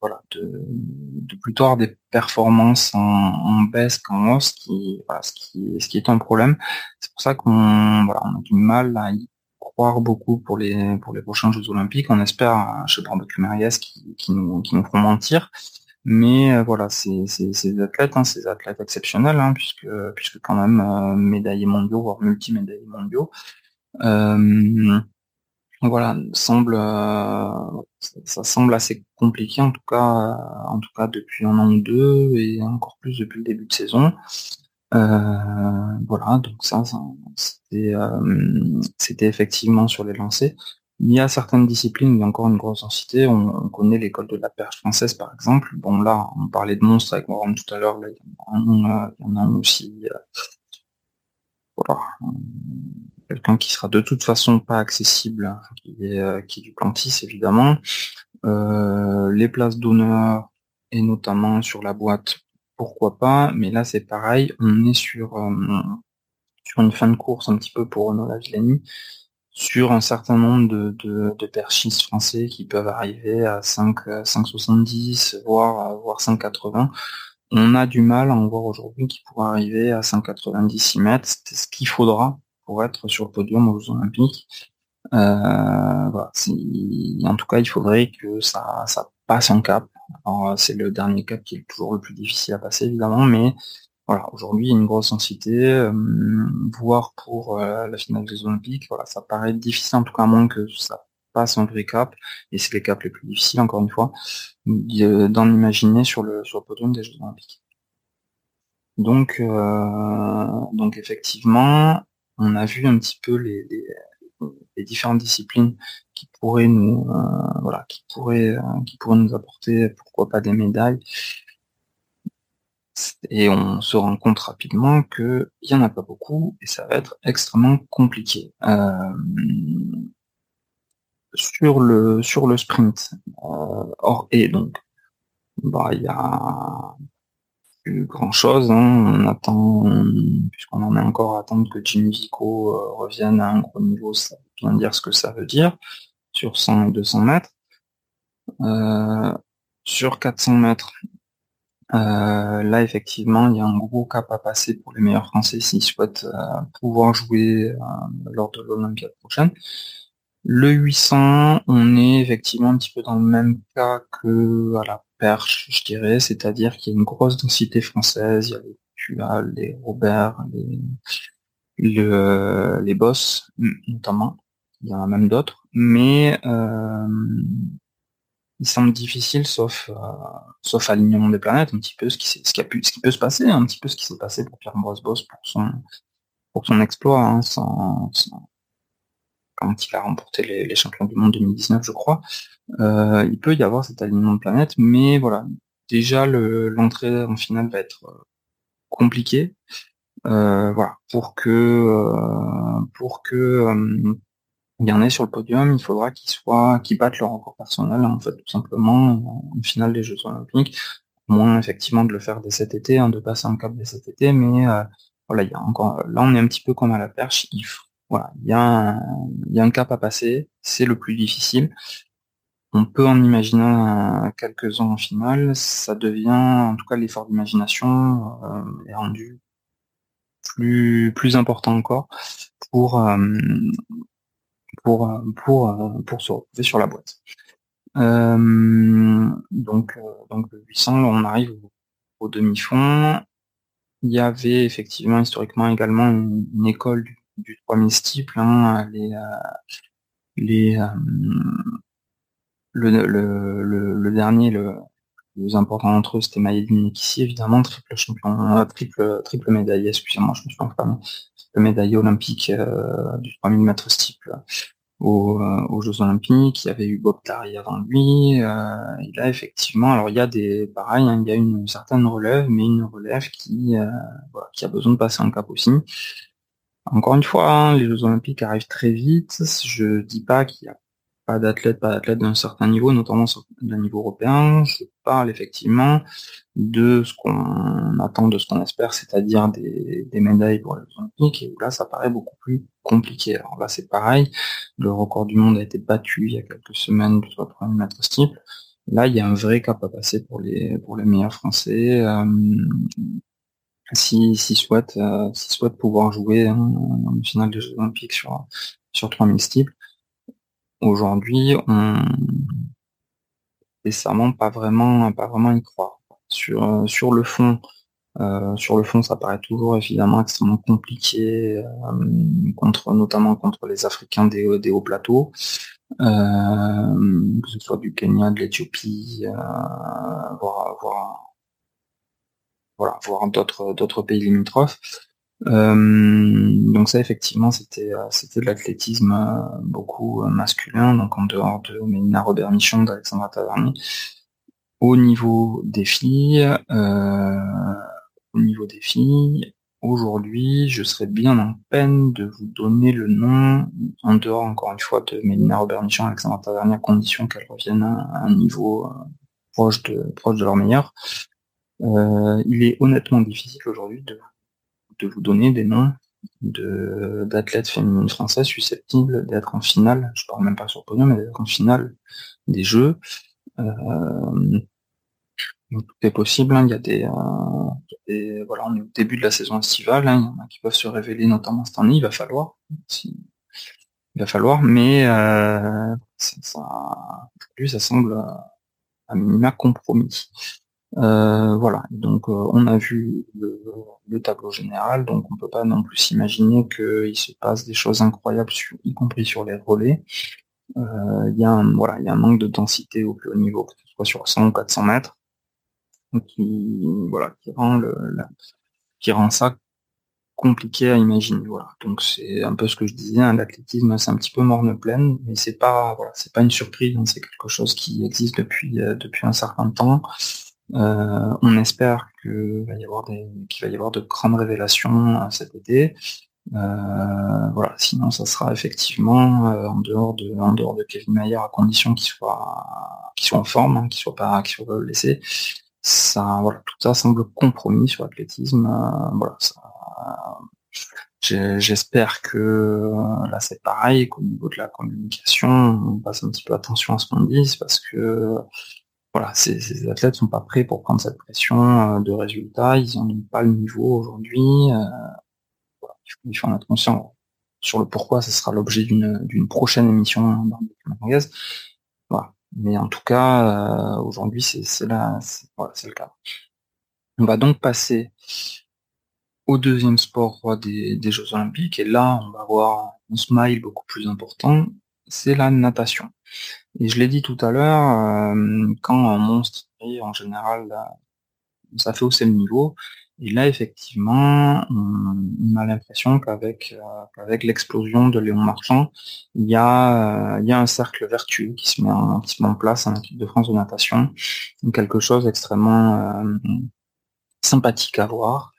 voilà, de, de, plutôt avoir des performances en, baisse qu'en hausse, qui, ce qui, ce qui est un problème. C'est pour ça qu'on voilà, on a du mal à y beaucoup pour les pour les prochains Jeux Olympiques. On espère chez Barbecue Mariès qui, qui, nous, qui nous feront mentir. Mais euh, voilà, ces athlètes, hein, ces athlètes exceptionnels, hein, puisque puisque quand même euh, médaillés mondiaux, voire multi-médaillés mondiaux. Euh, voilà, semble ça, semble assez compliqué en tout cas en tout cas depuis un an ou deux et encore plus depuis le début de saison. Voilà, donc ça, ça c'était effectivement sur les lancers. Il y a certaines disciplines il y a encore une grosse densité. On, connaît l'école de la perche française, par exemple. Bon, là, on parlait de monstres avec Moran tout à l'heure. Là, il y en a un, aussi. Euh, voilà. Quelqu'un qui sera de toute façon pas accessible, qui est, euh, qui est du plantis, évidemment. Euh, les places d'honneur, et notamment sur la boîte, pourquoi pas. Mais là, c'est pareil. On est sur, sur une fin de course un petit peu pour Renaud Villani sur un certain nombre de, de, perchistes français qui peuvent arriver à 5, 5,70, voire, voire 5,80. On a du mal à en voir aujourd'hui qui pourrait arriver à 5,90 mètres. C'est ce qu'il faudra pour être sur le podium aux Olympiques. Euh, en tout cas, il faudrait que ça, ça passe un cap. Alors, c'est le dernier cap qui est toujours le plus difficile à passer, évidemment, mais voilà, aujourd'hui, il y a une grosse densité, euh, voire pour euh, la finale des Olympiques. Voilà, ça paraît difficile, en tout cas, à moins que ça passe un vrai cap, et c'est les caps les plus difficiles, encore une fois, d'en imaginer sur le, sur le podium des Jeux Olympiques. Donc, euh, donc effectivement, on a vu un petit peu les, les, différentes disciplines qui pourraient nous, voilà, qui pourraient, qui pourraient nous apporter, pourquoi pas des médailles et on se rend compte rapidement qu'il n'y en a pas beaucoup et ça va être extrêmement compliqué. Euh, sur le sur le sprint, euh, or et donc, bah il y a plus grand chose. Hein. On attend, puisqu'on en est encore à attendre que Jim Vico euh, revienne à un gros niveau, ça veut bien dire ce que ça veut dire sur 100 et 200 mètres. sur 400 mètres, euh, là, effectivement, il y a un gros cap à passer pour les meilleurs Français s'ils souhaitent euh, pouvoir jouer euh, lors de l'Olympiade prochaine. Le 800, on est effectivement un petit peu dans le même cas que à la perche, je dirais, c'est-à-dire qu'il y a une grosse densité française, il y a les Tual, les Robert, les, le, les Boss, notamment. Il y en a même d'autres. Mais il semble difficile, sauf, euh, sauf alignement des planètes, un petit peu ce qui, ce qui, a pu, ce qui peut se passer, un petit peu ce qui s'est passé pour Pierre Boss pour son, pour son exploit, hein, sans, quand il a remporté les, champions du monde 2019, je crois. Euh, il peut y avoir cet alignement de planètes, mais voilà, déjà l'entrée en finale va être euh, compliquée. voilà, pour que pour que ait sur le podium, il faudra qu'ils soient, qu'ils battent leur record personnel, en fait, tout simplement, en finale des Jeux Olympiques. Moins effectivement de le faire dès cet été, hein, de passer un cap dès cet été, mais euh, voilà, il y a encore, là on est un petit peu comme à la perche. Il faut, voilà, il y a un, il y a un cap à passer, c'est le plus difficile. On peut en imaginer quelques-uns en finale, ça devient, en tout cas, l'effort d'imagination euh, est rendu plus plus important encore pour euh, pour, euh, pour, euh, pour se retrouver sur la boîte. Euh, donc, donc 800, on arrive au, demi-fond. Il y avait effectivement historiquement également une, école du, 3000 steeple, hein, les, les, le, le, le, dernier, le, plus important d'entre eux, c'était Maïdine ici, évidemment, triple champion, triple, triple médaillé, excusez-moi, je me suis enflammé, triple médaillé olympique du 3000 mètres steeple euh, aux, Jeux Olympiques, il y avait eu Bob Tari avant lui, euh, et là effectivement, alors il y a des, pareil, hein, il y a une certaine relève, mais une relève qui, euh, qui a besoin de passer un cap aussi. Encore une fois, hein, les Jeux Olympiques arrivent très vite. Je dis pas qu'il n'y a pas d'athlètes, pas d'athlètes d'un certain niveau, notamment d'un niveau européen. Je parle effectivement de ce qu'on attend, de ce qu'on espère, c'est-à-dire des, médailles pour les Olympiques, et là ça paraît beaucoup plus compliqué. Alors là c'est pareil, le record du monde a été battu il y a quelques semaines sur le premier mètre. Là il y a un vrai cap à passer pour les pour les meilleurs Français. Euh, s'ils si souhaitent, euh, pouvoir jouer en, finale des Jeux Olympiques sur sur 3000 steeples. Aujourd'hui, on nécessairement pas vraiment pas vraiment y croire. Sur, euh, sur le fond, euh, sur le fond, ça paraît toujours évidemment extrêmement compliqué, euh, contre, notamment contre les Africains des, des hauts plateaux, que ce soit du Kenya, de l'Éthiopie, voire, voire, voilà, voire d'autres d'autres pays limitrophes. Donc ça effectivement c'était c'était de l'athlétisme beaucoup masculin donc en dehors de Mélina Robert Michon d'Alexandra Taverny au niveau des filles, euh, au niveau des filles, aujourd'hui, je serais bien en peine de vous donner le nom, en dehors encore une fois de Mélina Robert Michon, Alexandra Tavernier, à condition qu'elles reviennent à un niveau euh, proche de proche de leur meilleur. Euh, il est honnêtement difficile aujourd'hui de, de vous donner des noms de d'athlètes féminines françaises susceptibles d'être en finale, je parle même pas sur le podium, mais d'être en finale des Jeux. Euh, tout est possible. Hein. Il, y a des, euh, voilà, on est au début de la saison estivale. Hein. Il y en a qui peuvent se révéler, notamment cette année. Il va falloir. il va falloir, mais euh, ça, ça semble à minima compromis. Euh, voilà. Donc, on a vu le, tableau général. Donc, on peut pas non plus s'imaginer qu'il se passe des choses incroyables, y compris sur les relais. Il y a un, voilà, il y a un manque de densité au plus haut niveau, que ce soit sur 100 ou 400 mètres qui voilà qui rend ça compliqué à imaginer voilà donc c'est un peu ce que je disais hein, l'athlétisme c'est un petit peu morne pleine mais c'est pas voilà pas une surprise hein, c'est quelque chose qui existe depuis euh, depuis un certain temps euh, on espère qu'il va y avoir de grandes révélations euh, cet été. Voilà. Sinon ça sera effectivement en dehors de Kevin Mayer à condition qu'il soit en forme hein, qu'il soit pas soit pas blessé. Ça, voilà, tout ça semble compromis sur l'athlétisme. Euh, J'espère que euh, là c'est pareil qu'au niveau de la communication, on passe un petit peu attention à ce qu'on dit, parce que voilà, ces, ces, athlètes sont pas prêts pour prendre cette pression euh, de résultats, ils n'ont pas le niveau aujourd'hui. Voilà, il, faut, en être conscient sur le pourquoi, ce sera l'objet d'une prochaine émission dans le Voilà. Mais en tout cas, euh, aujourd'hui, c'est le cas. On va donc passer au deuxième sport des, des, Jeux Olympiques, et là, on va avoir un smile beaucoup plus important, c'est la natation. Et je l'ai dit tout à l'heure, euh, quand on monstre, en général, ça fait hausser le niveau, et là, effectivement, on, a l'impression qu'avec euh, l'explosion de Léon Marchand, il y, a, euh, il y a un cercle vertueux qui se met en, qui en place en équipe de France de natation. Quelque chose d'extrêmement euh, sympathique à voir.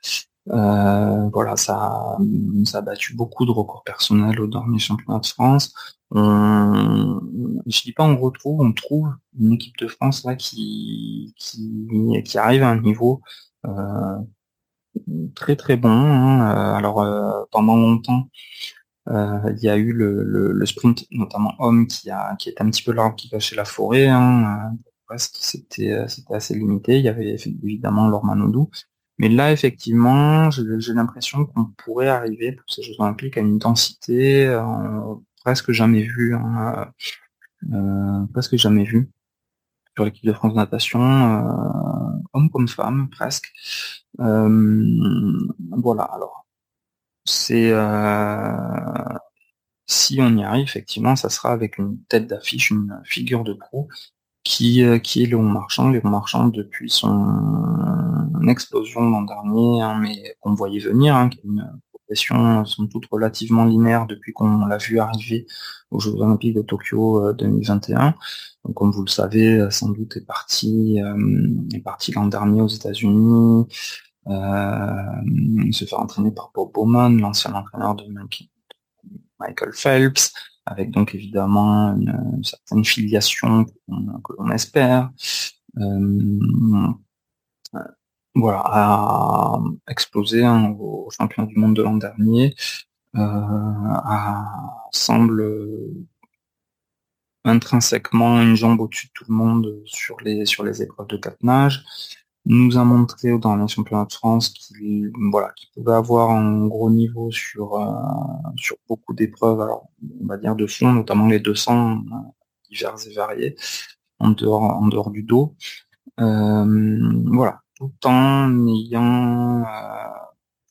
Voilà, ça, ça a battu beaucoup de records personnels au dernier championnat de France. On, je dis pas on retrouve, on trouve une équipe de France là qui, qui, arrive à un niveau très très bon. Hein. Euh, alors euh, pendant longtemps, euh, il y a eu le, sprint, notamment homme, qui a qui est un petit peu l'arbre qui cachait la forêt. Hein. C'était c'était assez limité. Il y avait évidemment Lormanodou. Mais là, effectivement, j'ai l'impression qu'on pourrait arriver pour ces Jeux Olympiques à une densité presque jamais vue, hein, presque jamais vue sur l'équipe de France de natation, homme comme femme, presque. Euh, voilà, alors c'est euh, si on y arrive, effectivement, ça sera avec une tête d'affiche, une figure de proue qui, euh, qui est Léon Marchand. Léon Marchand, depuis son explosion l'an dernier, hein, mais qu'on voyait venir, hein, qui une progression sont toutes relativement linéaire depuis qu'on l'a vu arriver aux Jeux Olympiques de Tokyo 2021. Donc, comme vous le savez, sans doute est parti, est parti l'an dernier aux États-Unis, euh, se faire entraîner par Bob Bowman, l'ancien entraîneur de Michael Phelps, avec donc évidemment une, certaine filiation que l'on espère. voilà, a explosé hein, au champion du monde de l'an dernier, semble intrinsèquement une jambe au-dessus de tout le monde sur les sur les épreuves de catenage nous a montré dans les championnats de France qu'il voilà, pouvait avoir un gros niveau sur, euh, sur beaucoup d'épreuves, alors on va dire de fond, notamment les 200 euh, divers et variés, en dehors, en dehors du dos. Euh, voilà, tout en ayant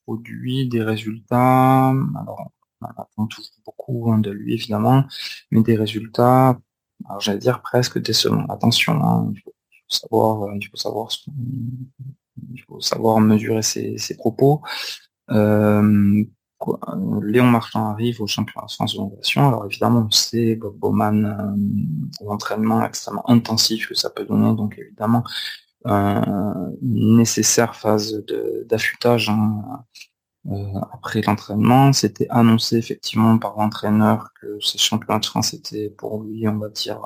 produit des résultats, alors on toujours beaucoup hein, de lui évidemment, mais des résultats, alors j'allais dire presque décevants. Attention, hein, savoir, euh, il faut savoir, il faut savoir mesurer ses, propos. Euh, Léon Martin arrive au championnat de France de l'innovation. Alors évidemment, on sait Bob Bowman, euh, l'entraînement extrêmement intensif que ça peut donner. Donc évidemment, une nécessaire phase d'affûtage hein, après l'entraînement. C'était annoncé effectivement par l'entraîneur que ces championnats de France étaient pour lui, on va dire,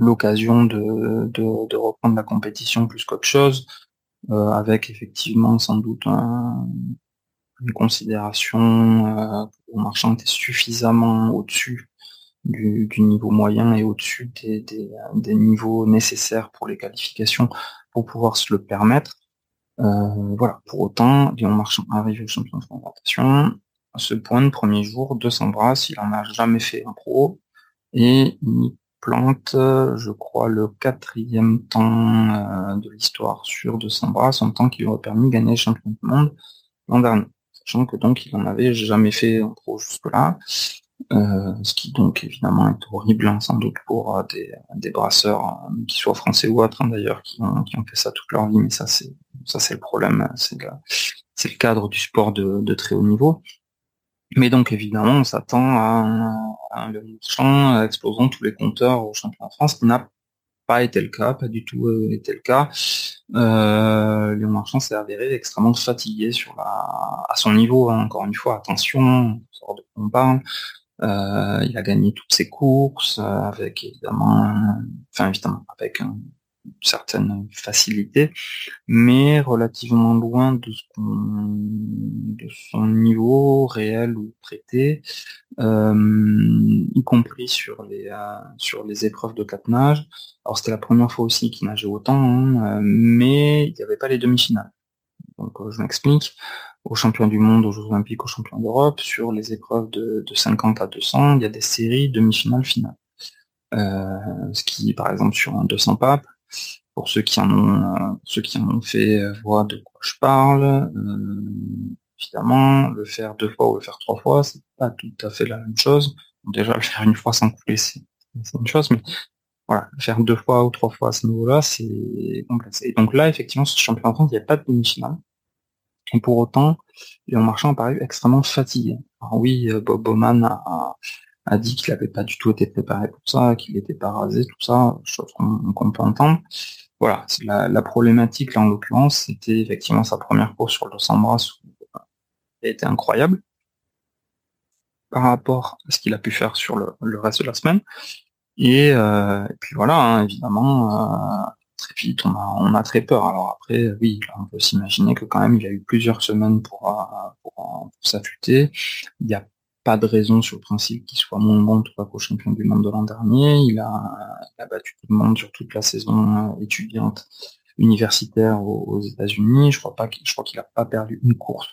l'occasion de, de, reprendre la compétition plus qu'autre chose, euh, avec effectivement sans doute une considération euh, le marchand était suffisamment au-dessus du, niveau moyen et au-dessus des, des, niveaux nécessaires pour les qualifications pour pouvoir se le permettre. Euh, voilà. Pour autant, Léon Marchand arrive au champion de. À ce point, le premier jour, 200 brasses, il en a jamais fait un pro et il plante, je crois, le quatrième temps euh, de l'histoire sur 200 bras, son temps qui lui aurait permis de gagner le champion du monde l'an dernier. Sachant que donc il en avait jamais fait en pro jusque-là. Euh, ce qui donc évidemment est horrible hein, sans doute pour euh, des, brasseurs qui soient français ou autres hein, d'ailleurs qui ont, fait ça toute leur vie mais ça c'est ça c'est le problème c'est le cadre du sport de très haut niveau mais donc évidemment, on s'attend à un, champ explosant tous les compteurs au championnat de France, ce qui n'a pas été le cas, pas du tout euh, été le cas. Euh, Léon Marchand s'est avéré extrêmement fatigué sur la, à son niveau. Hein. encore une fois, attention, sort de parle. Euh, il a gagné toutes ses courses euh, avec évidemment, enfin évidemment avec un, certaine facilité, mais relativement loin de, ce de son niveau réel ou traité, euh, y compris sur les, euh, sur les épreuves de catenage. Alors c'était la première fois aussi qu'il nageait autant, hein, euh, mais il n'y avait pas les demi-finales. Donc je m'explique. Aux champions du monde, aux Jeux Olympiques, aux champions d'Europe, sur les épreuves de, de 50 à 200, il y a des séries demi-finales finales. ce qui, par exemple, sur un 200 papes, pour ceux qui en ont, euh, ceux qui ont fait euh, voient de quoi je parle. Euh, évidemment, le faire deux fois ou le faire trois fois, c'est pas tout à fait la même chose. Déjà, le faire une fois sans couler, c'est une chose, mais voilà, le faire deux fois ou trois fois à ce niveau-là, c'est complexe. Et donc là, effectivement, ce championnat il n'y a pas de demi-finale. Et pour autant, Léon Marchand a paru extrêmement fatigué. Alors oui, Bob Bowman a, a dit qu'il n'avait pas du tout été préparé pour ça, qu'il n'était pas rasé, tout ça, chose qu'on peut entendre. Voilà, la, problématique là en l'occurrence, c'était effectivement sa première course sur le 200 bras où elle a été incroyable par rapport à ce qu'il a pu faire sur le, reste de la semaine. Et, euh, puis voilà, hein, évidemment, euh, très vite, on a, on a très peur. Alors après, oui, on peut s'imaginer que quand même, il a eu plusieurs semaines pour, euh, pour, pour s'affûter. Il y a pas de raison sur le principe qu'il soit moins bon qu'au champion du monde de l'an dernier. Il a, battu tout le monde sur toute la saison euh, étudiante universitaire aux, États-Unis. Je crois qu'il, je pas perdu une course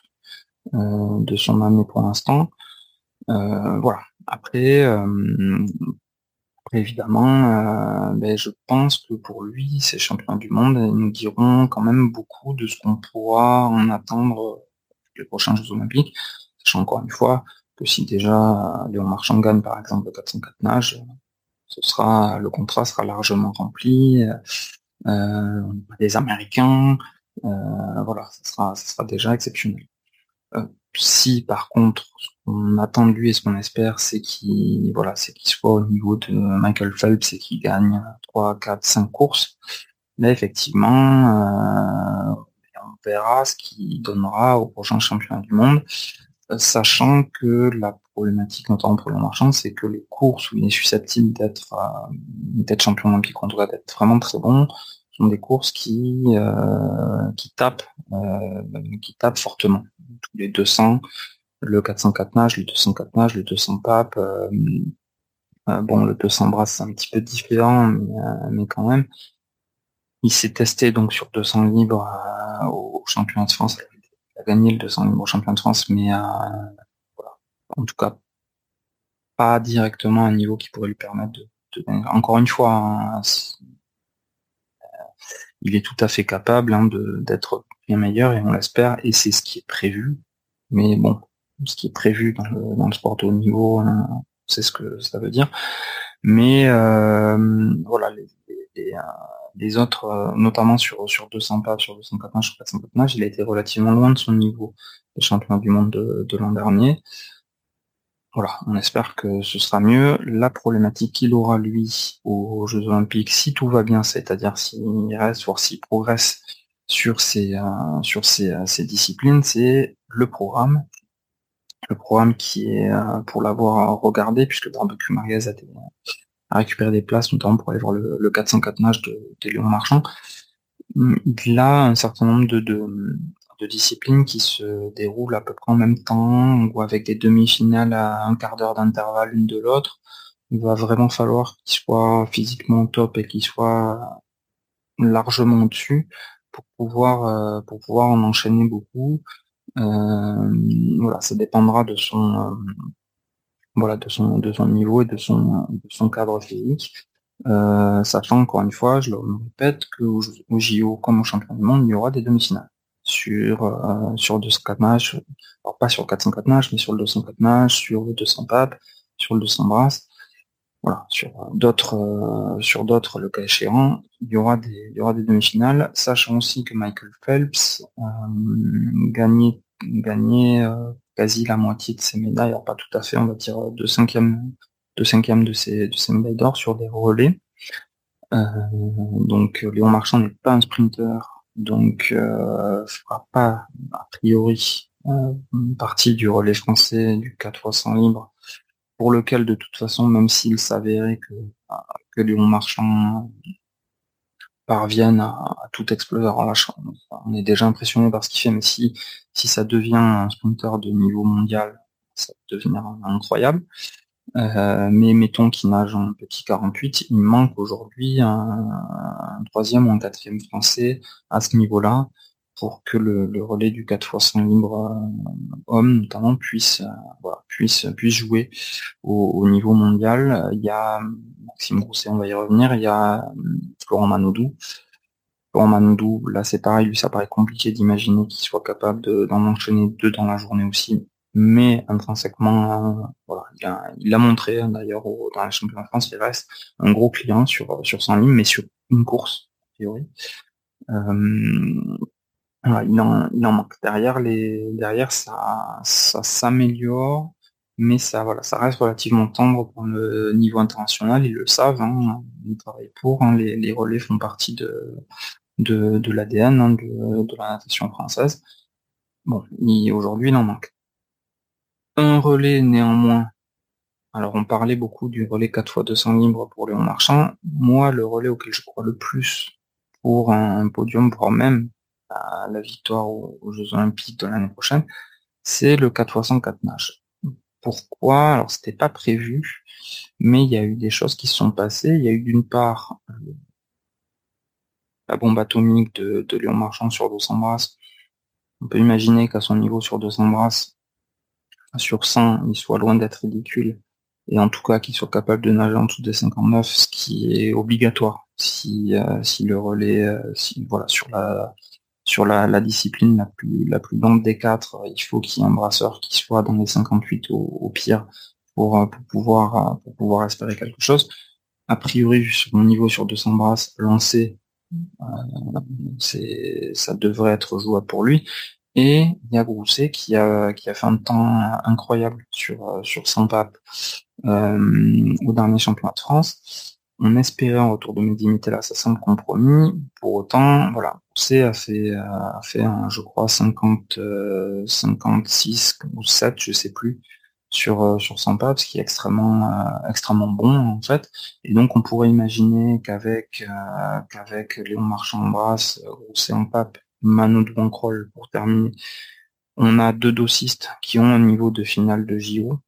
euh, de son année pour l'instant. Euh, voilà. Après, évidemment, ben, je pense que pour lui, ces champions du monde nous diront quand même beaucoup de ce qu'on pourra en attendre les prochains Jeux Olympiques. Sachant encore une fois, que si déjà Léon Marchand gagne par exemple le 404 nage, ce sera le contrat sera largement rempli. Euh, des Américains, euh, voilà, ce sera, ça sera déjà exceptionnel. Euh, si par contre ce qu'on attend de lui et ce qu'on espère, c'est qu'il voilà, c'est qu'il soit au niveau de Michael Phelps et qu'il gagne 3, 4, 5 courses, là effectivement, euh, on verra ce qu'il donnera au prochain championnat du monde sachant que la problématique, notamment pour le marchand, c'est que les courses où il est susceptible d'être d'être champion olympique, en tout cas d'être vraiment très bon, sont des courses qui qui tapent qui tapent fortement. Tous les 200, le 404 nage, le 204 nage, le 200 pape. bon, le 200 brasse c'est un petit peu différent, mais quand même. Il s'est testé donc sur 200 libres euh, au championnat de France. Gagné le 200 libres au championnat de France, mais euh, en tout cas pas directement à un niveau qui pourrait lui permettre de, Encore une fois, hein, euh, il est tout à fait capable hein, d'être bien meilleur et on l'espère et c'est ce qui est prévu. Mais bon, ce qui est prévu dans le, sport de haut niveau, hein, c'est ce que ça veut dire. Mais voilà, les, les autres, euh, notamment sur, sur 200 pas, sur 204 sur 404 il a été relativement loin de son niveau de champion du monde de, l'an dernier. Voilà, on espère que ce sera mieux. La problématique qu'il aura, lui, aux Jeux Olympiques, si tout va bien, c'est-à-dire s'il reste, voire s'il progresse sur ces, euh, sur ces, euh, ces disciplines, c'est le programme. Le programme qui est, pour l'avoir regardé, puisque Barbecue Marguez a été à récupérer des places, notamment pour aller voir le, le 404 nage de, de Léon Marchand. Il a un certain nombre de, de, disciplines qui se déroulent à peu près en même temps, ou avec des demi-finales à un quart d'heure d'intervalle l'une de l'autre. Il va vraiment falloir qu'il soit physiquement top et qu'il soit largement au-dessus pour pouvoir euh, pour pouvoir en enchaîner beaucoup. Euh, voilà, ça dépendra de son euh, voilà, de son, de son niveau et de son, de son cadre physique. Euh, sachant encore une fois, je le répète, qu'au au JO comme au championnat du monde, il y aura des demi-finales sur euh, sur 204 matchs, alors pas sur le 404 matchs, mais sur le 204 matchs, sur le 200 papes, sur le 200 brasses, voilà, sur d'autres euh, sur d'autres le cas échéant, il y aura des il y aura des demi-finales, sachant aussi que Michael Phelps euh, gagnait gagnait euh, quasi la moitié de ses médailles, alors pas tout à fait, on va dire euh, deux cinquièmes de cinquième de ses, de ses médailles d'or sur des relais. Euh, donc Léon Marchand n'est pas un sprinter, donc euh, fera pas a priori euh, partie du relais français du 4 fois 100 libre, pour lequel de toute façon, même s'il s'avérait que Léon Marchand parviennent à, tout exploser. Alors là, on est déjà impressionné par ce qu'il fait, mais si, si ça devient un sprinter de niveau mondial, ça devenir incroyable. Euh, mais mettons qu'il nage en petit 48, il manque aujourd'hui un, troisième ou un quatrième français à ce niveau-là pour que le, relais du 4 x 100 libre euh, homme notamment puisse, euh, puisse, puisse jouer au, niveau mondial. Il y a Maxime Grousset, on va y revenir, il y a Florent Manodou. Florent Manodou, là c'est pareil, lui ça paraît compliqué d'imaginer qu'il soit capable d'en enchaîner deux dans la journée aussi. Mais intrinsèquement, voilà, il l'a montré hein, d'ailleurs dans la championnat de France, il reste un gros client sur, sur 100 lignes, mais sur une course, a priori. Euh, il, en, il en manque. Derrière, les, derrière ça, ça s'améliore, mais ça, voilà, ça reste relativement tendre pour le niveau international. Ils le savent, hein, ils travaillent pour. Hein, les, les, relais font partie de, de, de l'ADN hein, de, de, la natation française. Bon, aujourd'hui, il en manque. Un relais néanmoins. Alors, on parlait beaucoup du relais 4 x 200 libres pour Léon Marchand. Moi, le relais auquel je crois le plus pour un podium, voire même la, victoire aux, Jeux Olympiques de l'année prochaine, c'est le 4 x 4 nage. Pourquoi? Alors c'était pas prévu, mais il y a eu des choses qui se sont passées. Il y a eu d'une part la bombe atomique de, Léon Marchand sur 200 brasses. On peut imaginer qu'à son niveau sur 200 brasses, sur 100, il soit loin d'être ridicule. Et en tout cas, qu'il soit capable de nager en dessous des 59, ce qui est obligatoire. Si, euh, si le relais, euh, si, voilà, sur la, sur la, discipline la plus, la plus longue des quatre, il faut qu'il y ait un brasseur qui soit dans les 58 au, pire pour, euh, pour, pouvoir, euh, pour pouvoir espérer quelque chose. A priori, sur mon niveau sur 200 brasses lancé, euh, ça devrait être jouable pour lui. Et il y a Grousset qui a, qui a fait un temps incroyable sur, sur 100 papes au dernier championnat de France on espérait un retour de Mehdi là, ça semble compromis. Pour autant, voilà, A fait, a fait je crois, 50, 56 euh, ou 7, je sais plus, sur euh, sur ce qui est extrêmement euh, extrêmement bon en fait. Et donc on pourrait imaginer qu'avec euh, qu'avec Léon Marchand en brasse, en pape, Mano de Bancroll pour terminer, on a deux dossistes qui ont un niveau de finale de JO,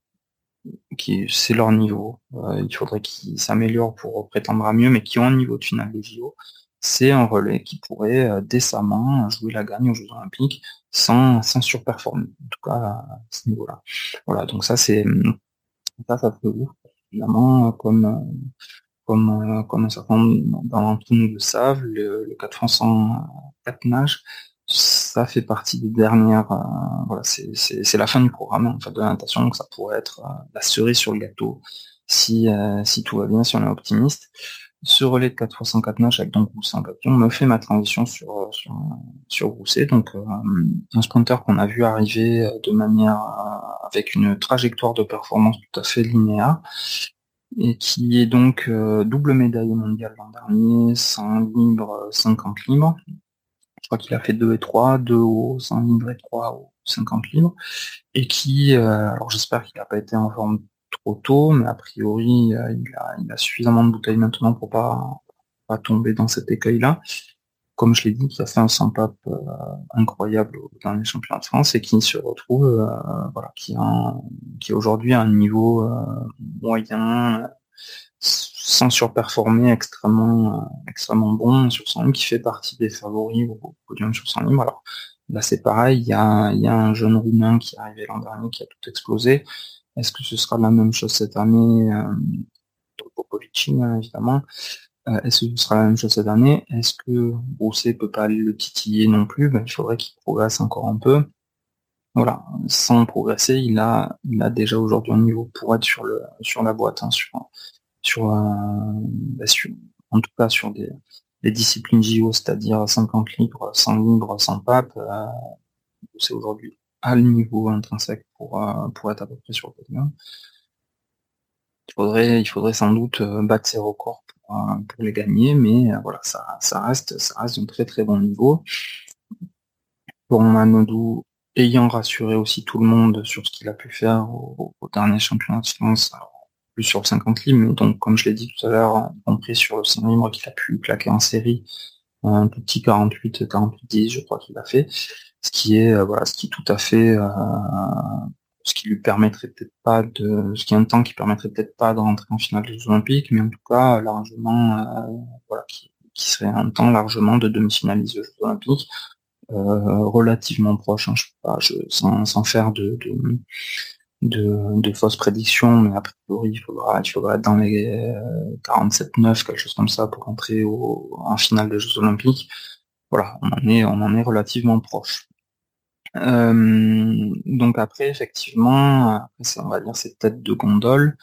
qui c'est leur niveau. il faudrait qu'ils s'améliorent pour prétendre à mieux, mais qui ont un niveau de finale de JO c'est un relais qui pourrait euh, décemment jouer la gagne aux Jeux Olympiques sans, sans surperformer, en tout cas à ce niveau-là. Voilà, donc ça c'est ça, ça fait ouf, évidemment, comme comme comme un certain nombre d'entre nous le savent, le, le 400 4 nages, ça fait partie des dernières. Euh, voilà, c'est la fin du programme en fait de la natation, donc ça pourrait être euh, la cerise sur le gâteau si si tout va bien, si on est optimiste ce relais de 4 x 104 nage avec donc Rousset en papillon me fait ma transition sur euh, sur, sur Rousset, donc euh, un sprinter qu'on a vu arriver euh, de manière avec une trajectoire de performance tout à fait linéaire et qui est donc double médaille mondiale l'an dernier, 100 libre, 50 libres. Je crois qu'il a fait 2 et 3, 2 au 100 libre et 3 au 50 libres, et qui, alors j'espère qu'il n'a pas été en forme trop tôt, mais a priori, euh, il a, suffisamment de bouteilles maintenant pour pas, pas tomber dans cet écueil-là. Comme je l'ai dit, qui a fait un sympa euh, incroyable dans les championnats de France et qui se retrouve, euh, voilà, qui a, qui aujourd'hui un niveau moyen, sans surperformer, extrêmement, extrêmement bon sur son libre, qui fait partie des favoris au podium sur son libre. Alors là, c'est pareil, il y a, il y a un jeune roumain qui est arrivé l'an dernier qui a tout explosé. Est-ce que ce sera la même chose cette année euh, Popovic, hein, évidemment. Euh, est-ce que ce sera la même chose cette année? Est-ce que Rousset peut pas le titiller non plus? Ben, Il faudrait qu'il progresse encore un peu. Voilà, sans progresser, il a, il a déjà aujourd'hui un niveau pour être sur le sur la boîte, hein, sur sur, ben, sur, en tout cas sur des, disciplines JO, c'est-à-dire 50 livres, 100 livres, 100 papes. Euh, c'est aujourd'hui à le niveau intrinsèque pour, euh, pour être à peu près sur le podium. Il faudrait, il faudrait sans doute euh, battre ses records pour, euh, les gagner, mais voilà, ça, ça reste, ça reste un très très bon niveau. Pour Manodou, ayant rassuré aussi tout le monde sur ce qu'il a pu faire au, dernier championnat de France, plus sur le 50 livres, donc comme je l'ai dit tout à l'heure, compris sur le 100 livres qu'il a pu claquer en série, un petit 48, 48, 10, je crois qu'il a fait ce qui est euh, voilà, ce qui est tout à fait euh, ce qui lui permettrait peut-être pas de ce qui est un temps qui permettrait peut-être pas de rentrer en finale des Olympiques, mais en tout cas largement euh, voilà, qui, serait un temps largement de demi-finaliste des Jeux Olympiques. relativement proche, hein, je sais pas, je, sans, sans faire de, de, de, fausses prédictions, mais a priori il faudra, il faudra être dans les 47-9, quelque chose comme ça, pour rentrer au, en finale des Jeux Olympiques. Voilà, on en est, on en est relativement proche. Euh, donc après, effectivement, on va dire cette tête de gondole.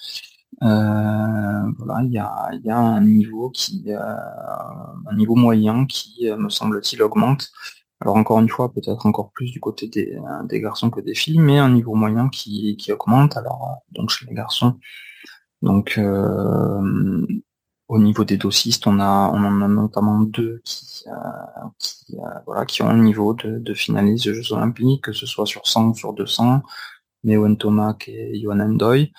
Euh, voilà, il y a, y a, un niveau qui, euh, un niveau moyen qui, me semble-t-il, augmente. Alors encore une fois, peut-être encore plus du côté des, des, garçons que des filles, mais un niveau moyen qui, qui augmente. Alors donc chez les garçons, donc au niveau des dossistes, on a, on en a notamment deux qui, euh, qui, euh, voilà, qui ont un niveau de, de finaliste des Jeux Olympiques, que ce soit sur 100 ou sur 200, Mewen Tomac et Johan Endoy.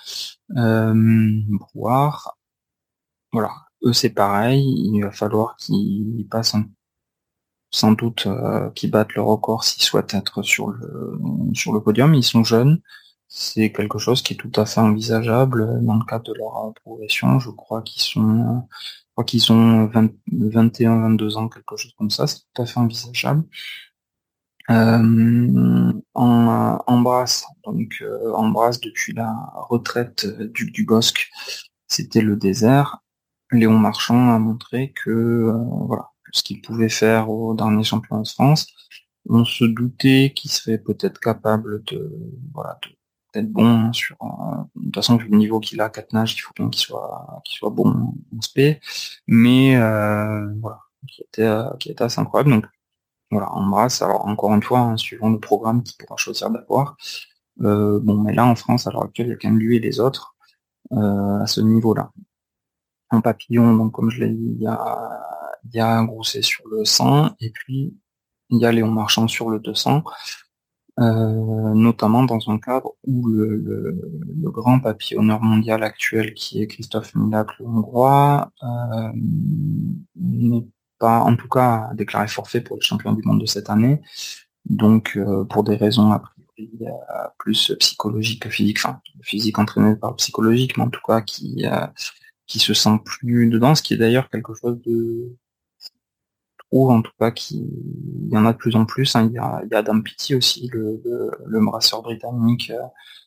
Euh, voir. Voilà, eux c'est pareil, il va falloir qu'ils passent sans doute euh, qu'ils battent le record s'ils souhaitent être sur le sur le podium. Ils sont jeunes, c'est quelque chose qui est tout à fait envisageable dans le cadre de leur progression. Je crois qu'ils sont, je crois qu'ils ont 21, 22 ans, quelque chose comme ça. C'est tout à fait envisageable. Euh, en, donc euh, depuis la retraite du, du Bosque, c'était le désert. Léon Marchand a montré que euh, voilà ce qu'il pouvait faire au dernier championnat de France. On se doutait qu'il serait peut-être capable de voilà de peut-être bon hein, sur euh, de toute façon vu le niveau qu'il a quatre nages il faut qu'il soit qu'il soit bon en SP mais euh, voilà qui était euh, qui était assez incroyable. Donc voilà embrasse. Alors encore une fois hein, suivant le programme qu'il pourra choisir d'avoir. Bon mais là en France à l'heure actuelle il y a quand même lui et les autres à ce niveau là un papillon donc comme je l'ai dit il y a il y a Grousset sur le 100 et puis il y a Léon Marchand sur le 200 notamment dans un cadre où le, grand papillonneur mondial actuel, qui est Christophe Milak, le hongrois, n'est pas, en tout cas, déclaré forfait pour le champion du monde de cette année. Donc, pour des raisons a priori plus psychologiques que physiques, enfin, physique entraîné par le psychologique, mais en tout cas qui qui se sent plus dedans, ce qui est d'ailleurs quelque chose de trouve en tout cas qu'il y en a de plus en plus. Hein. Il, y a, Adam Peaty aussi, le, le, brasseur britannique, euh,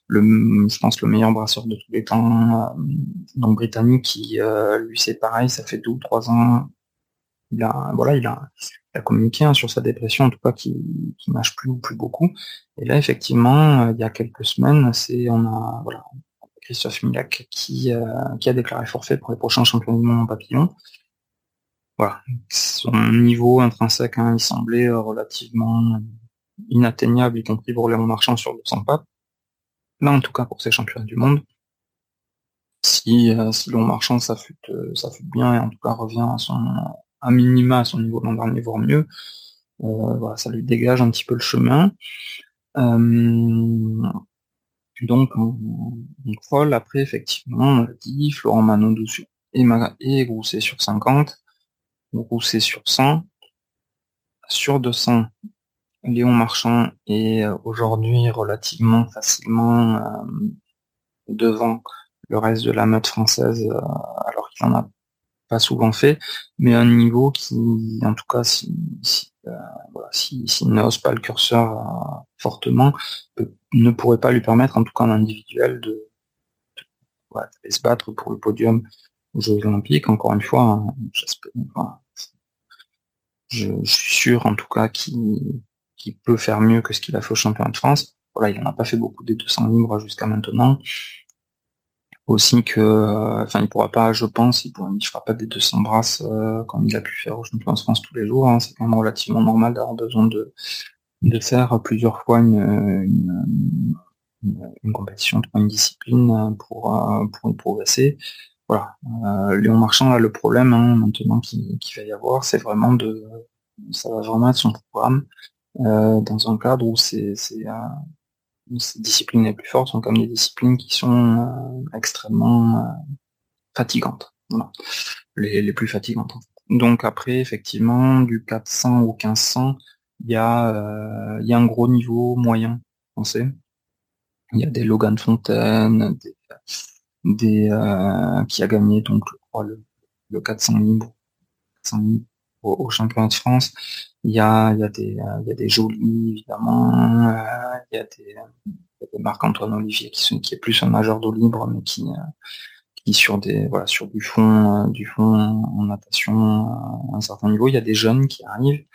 le, je pense le meilleur brasseur de tous les temps, euh, donc britannique, qui euh, lui c'est pareil, ça fait deux ou trois ans. Il a, voilà, il a, communiqué hein, sur sa dépression, en tout cas qui, qui nage plus ou plus beaucoup. Et là, effectivement, il y a quelques semaines, c'est on a voilà, Christophe Milak qui, qui a déclaré forfait pour les prochains championnats du monde en papillon. Son niveau intrinsèque, hein, il semblait euh, relativement inatteignable, y compris pour Léon Marchand sur 200 papes. Là, en tout cas, pour ces championnats du monde, si, euh, si Marchand, ça fut, euh, bien et en tout cas revient à son, à minima à son niveau l'an dernier, voire mieux, voilà, ça lui dégage un petit peu le chemin. donc, on, on après, effectivement, on l'a dit, Florent Manodou et, et Grousset sur 50. Rousset sur 100. Sur 200, Léon Marchand est euh, aujourd'hui relativement facilement euh, devant le reste de la meute française, euh, alors qu'il n'en a pas souvent fait, mais un niveau qui, en tout cas, si, si, n'ose pas le curseur fortement, ne pourrait pas lui permettre, en tout cas en individuel, de, se battre pour le podium aux Jeux Olympiques. Encore une fois, hein, je, suis sûr en tout cas qu'il peut faire mieux que ce qu'il a fait au championnat de France. Voilà, il n'en a pas fait beaucoup des 200 libres jusqu'à maintenant. Aussi que, enfin, il pourra pas, je pense, il ne fera pas des 200 brasses euh, comme il a pu faire au championnat de France tous les jours. Hein. C'est quand même relativement normal d'avoir besoin de, faire plusieurs fois une, une, compétition, une discipline pour, euh, pour progresser voilà. Euh, Léon Marchand, a le problème hein, maintenant qu'il va y avoir, c'est vraiment de, ça va vraiment être son programme euh, dans un cadre où c'est, euh, ces disciplines les plus fortes sont comme des disciplines qui sont extrêmement fatigantes. Les, plus fatigantes. Donc après, effectivement, du 400 au 1500, il y a, il y a un gros niveau moyen français. Il y a des Logan Fontaine, des, des euh, qui a gagné donc le, le 400 libre, 400 au, championnat de France. Il y a, il y a des, il y a des jolis évidemment. Euh, il, y a des, des Marc-Antoine Olivier qui sont qui est plus un majeur d'eau libre, mais qui euh, qui sur des voilà sur du fond du fond en natation à un certain niveau. Il y a des jeunes qui arrivent.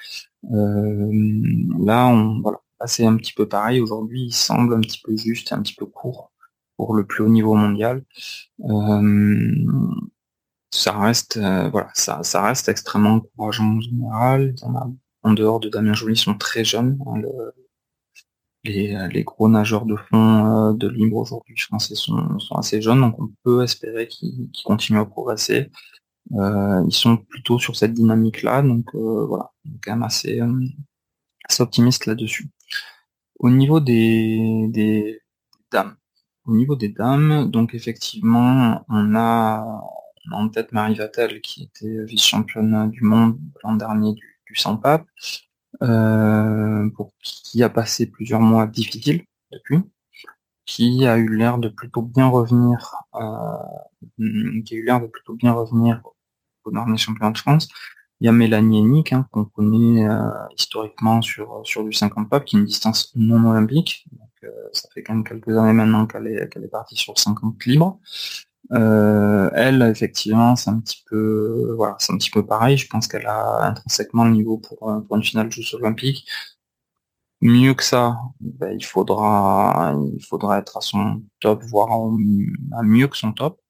là, on voilà, c'est un petit peu pareil. Aujourd'hui, il semble un petit peu juste, un petit peu court pour le plus haut niveau mondial. Euh, ça reste, euh, voilà, ça, ça reste extrêmement encourageant en général. En dehors de Damien Joly sont très jeunes. Hein, les, les, gros nageurs de fond euh, de libre aujourd'hui français sont, sont assez jeunes, donc on peut espérer qu'ils continuent à progresser. ils sont plutôt sur cette dynamique-là, donc voilà, quand même assez, assez optimiste là-dessus. Au niveau des, des dames, au niveau des dames, donc effectivement, on a, en tête Marie Vatel qui était vice-championne du monde l'an dernier du, du pape, euh, pour qui a passé plusieurs mois difficiles depuis, qui a eu l'air de plutôt bien revenir, euh, qui a eu l'air de plutôt bien revenir au dernier championnat de France. Il y a Mélanie Hennick, hein, qu'on connaît euh, historiquement sur, sur du 50 pape, qui est une distance non olympique, ça fait quand même quelques années maintenant qu'elle est, partie sur 50 libres. Euh, elle, effectivement, c'est un petit peu, voilà, c'est un petit peu pareil. Je pense qu'elle a intrinsèquement le niveau pour, euh, une finale de Jeux Olympiques. Mieux que ça, ben, il faudra, il faudra être à son top, voire à mieux que son top.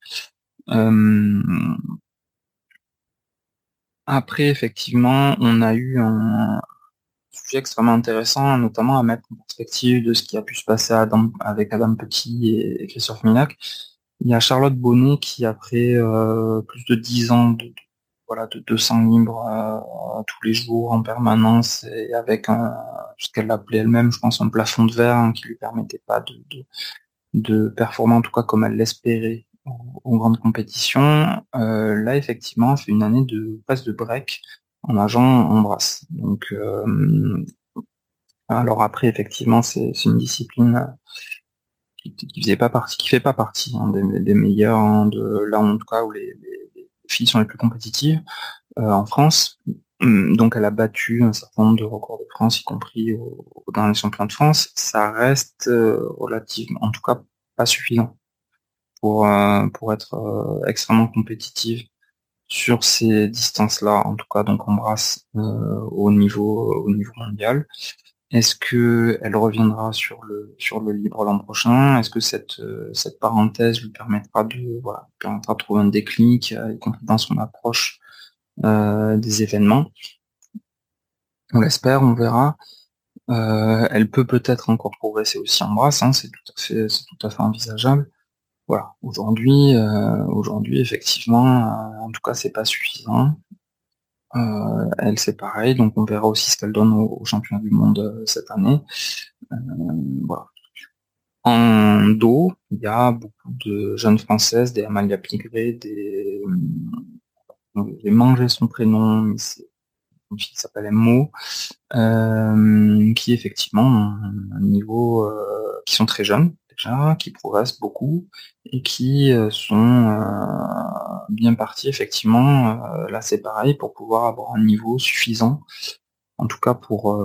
après, effectivement, on a eu un, sujet extrêmement intéressant, notamment à mettre en perspective de ce qui a pu se passer avec Adam Petit et, Christophe Minac. Il y a Charlotte Bonnet qui, après euh, plus de 10 ans de, voilà, de 200 libres euh, tous les jours en permanence et avec ce qu'elle appelait elle-même, je pense, un plafond de verre hein, qui lui permettait pas de, de, performer en tout cas comme elle l'espérait aux, grandes compétitions. là, effectivement, c'est une année de passe de break en nageant en brasse. Donc, alors après, effectivement, c'est une discipline qui, qui faisait pas partie, qui fait pas partie hein, des, meilleurs hein, de là en tout cas où les, filles sont les plus compétitives euh, en France. Donc elle a battu un certain nombre de records de France, y compris dans les championnats de France. Ça reste euh, relativement, en tout cas, pas suffisant pour euh, pour être extrêmement compétitive sur ces distances-là. En tout cas, donc on brasse au niveau au niveau mondial. Est-ce que elle reviendra sur le sur le libre l'an prochain? Est-ce que cette euh, cette parenthèse lui permettra de voilà permettra de trouver un déclic, euh, dans son approche euh, des événements? On l'espère, on verra. elle peut peut-être encore progresser aussi en brasse, hein, c'est tout à fait c'est tout à fait envisageable. Voilà, aujourd'hui aujourd'hui effectivement, en tout cas c'est pas suffisant. Euh, elle, c'est pareil, donc on verra aussi ce qu'elle donne aux, champions du monde euh, cette année. Euh, en dos, il y a beaucoup de jeunes françaises, des Amalia Pigré, des... J'ai mangé son prénom, mais c'est une fille qui s'appelle Mo, qui effectivement un niveau, qui sont très jeunes, qui progressent beaucoup et qui euh, sont euh, bien partis effectivement. Euh, là, c'est pareil pour pouvoir avoir un niveau suffisant, en tout cas pour,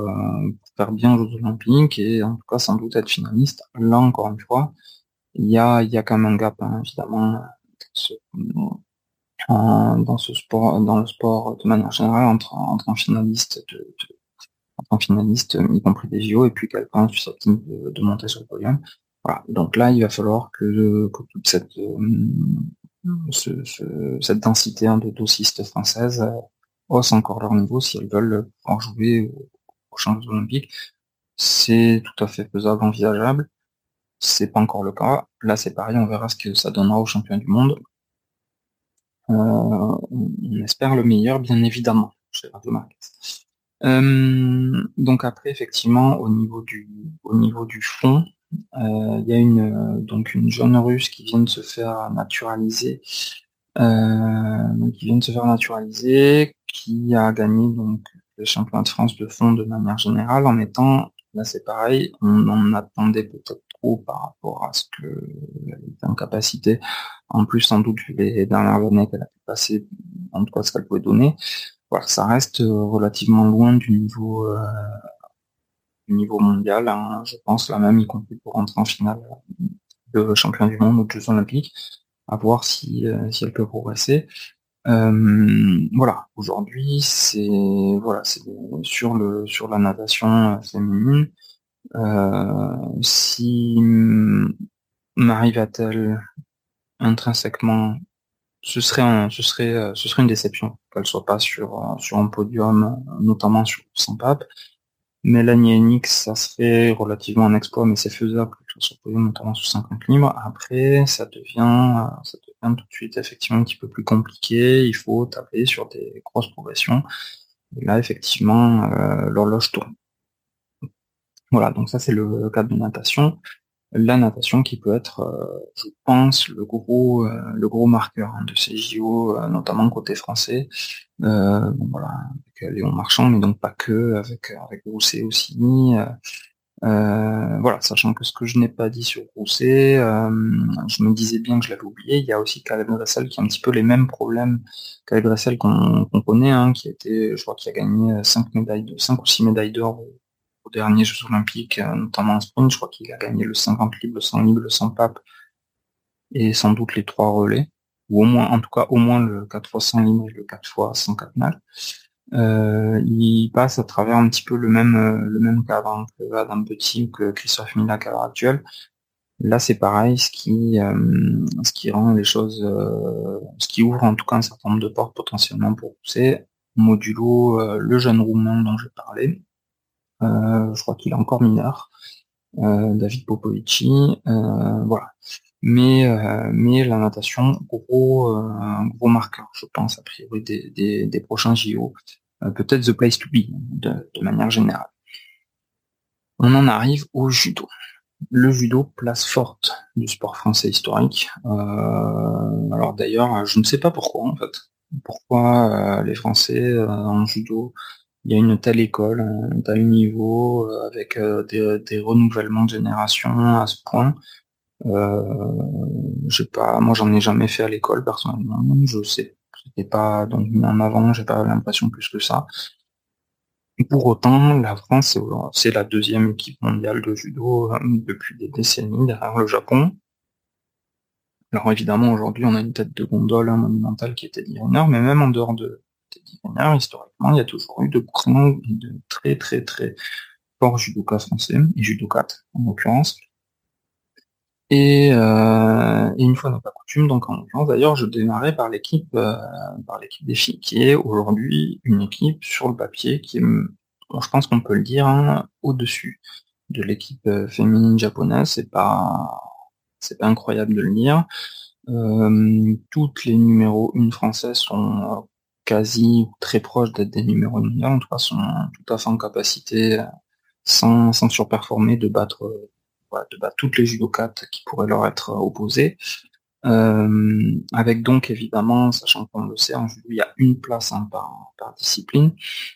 faire bien aux Jeux Olympiques et en tout cas sans doute être finaliste. Là, encore une fois, il y a, il y a quand même un gap, hein, évidemment, dans ce sport, dans le sport de manière générale entre, entre un finaliste de, en finaliste, y compris des JO, et puis quelqu'un susceptible de, de monter sur le podium. Voilà. Donc là, il va falloir que, toute cette, euh, cette densité hein, de dossistes françaises euh, hausse encore leur niveau si elles veulent en jouer aux Jeux Olympiques. C'est tout à fait faisable, envisageable. C'est pas encore le cas. Là, c'est pareil, on verra ce que ça donnera aux champions du monde. Euh, on espère le meilleur, bien évidemment, chez Radio donc après, effectivement, au niveau du, au niveau du fond, euh, il y a une euh, donc une jeune russe qui vient de se faire naturaliser, euh, qui vient de se faire naturaliser, qui a gagné donc le championnat de France de fond de manière générale en étant là c'est pareil, on en attendait peut-être trop par rapport à ce que était en capacité. En plus, sans doute, les dernières années qu'elle a pu passer, en tout cas ce qu'elle pouvait donner. Voilà, ça reste relativement loin du niveau niveau mondial, hein, je pense, la même, y compris pour rentrer en finale de champion du monde aux Jeux Olympiques, à voir si, euh, si elle peut progresser. Euh, voilà, aujourd'hui, c'est voilà, c'est sur le sur la natation féminine. Euh, si Marie Vatel intrinsèquement ce serait ce serait ce serait une déception qu'elle soit pas sur sur un podium notamment sur 100 pape Mélanie Henix, ça serait relativement un exploit, mais c'est faisable, sur podium, notamment sous 50 livres. Après, ça devient, ça devient tout de suite effectivement un petit peu plus compliqué. Il faut taper sur des grosses progressions. Et là, effectivement, euh, l'horloge tourne. Voilà, donc ça c'est le cadre de natation la natation qui peut être, euh, je pense, le gros, euh, le gros marqueur hein, de ces JO, euh, notamment côté français. bon, voilà, avec Léon Marchand, mais donc pas que, avec avec Rousset aussi. voilà, sachant que ce que je n'ai pas dit sur Rousset, je me disais bien que je l'avais oublié. Il y a aussi Caleb Dressel qui a un petit peu les mêmes problèmes. Caleb Dressel qu'on connaît, hein, qui a je crois, qui a gagné 5 médailles, de, 5 ou 6 médailles d'or aux derniers Jeux Olympiques, euh, notamment en sprint. Je crois qu'il a gagné le 50 libre, le 100 libre, le 100 pape et sans doute les trois relais, ou au moins, en tout cas, au moins le 4 x 100 libre et le 4 x 104 nal. Euh, il passe à travers un petit peu le même euh, le même hein, que Adam Petit ou que Christophe Milak à l'heure actuelle. Là, c'est pareil, ce qui ce qui rend les choses, ce qui ouvre en tout cas un certain nombre de portes potentiellement pour pousser. Modulo, le jeune roumain dont j'ai parlé, euh, je crois qu'il est encore mineur. Euh, David Popovici, euh, voilà. Mais, mais la natation, gros, gros marqueur, je pense, a priori, des, des, prochains JO. Peut-être the place to be, de, manière générale. On en arrive au judo. Le judo, place forte du sport français historique. alors d'ailleurs, je ne sais pas pourquoi en fait. Pourquoi les Français en judo il y a une telle école, un tel niveau, avec des, renouvellements de génération à ce point. Euh, pas, moi j'en ai jamais fait à l'école personnellement. Je sais, c'était pas donc en avant. J'ai pas l'impression plus que ça. Pour autant, la France c'est la deuxième équipe mondiale de judo euh, depuis des décennies derrière le Japon. Alors évidemment aujourd'hui on a une tête de gondole monumentale qui était designer, mais même en dehors de historiquement il y a toujours eu de grands, de très très très forts judokas français et judokas en l'occurrence euh, et, une fois n'est pas coutume, donc en l'occurrence d'ailleurs, je démarrais par l'équipe euh, par l'équipe des filles, qui est aujourd'hui une équipe sur le papier qui est, je pense qu'on peut le dire, hein, au-dessus de l'équipe euh, féminine japonaise. C'est pas c'est pas incroyable de le dire. toutes les numéros une françaises sont quasi très proches d'être des numéros une en tout cas sont tout à fait en capacité, sans, sans surperformer, de battre de battre toutes les judokates qui pourraient leur être opposées. Euh, avec donc évidemment, sachant qu'on le sait, en judo il y a une place hein, par, discipline,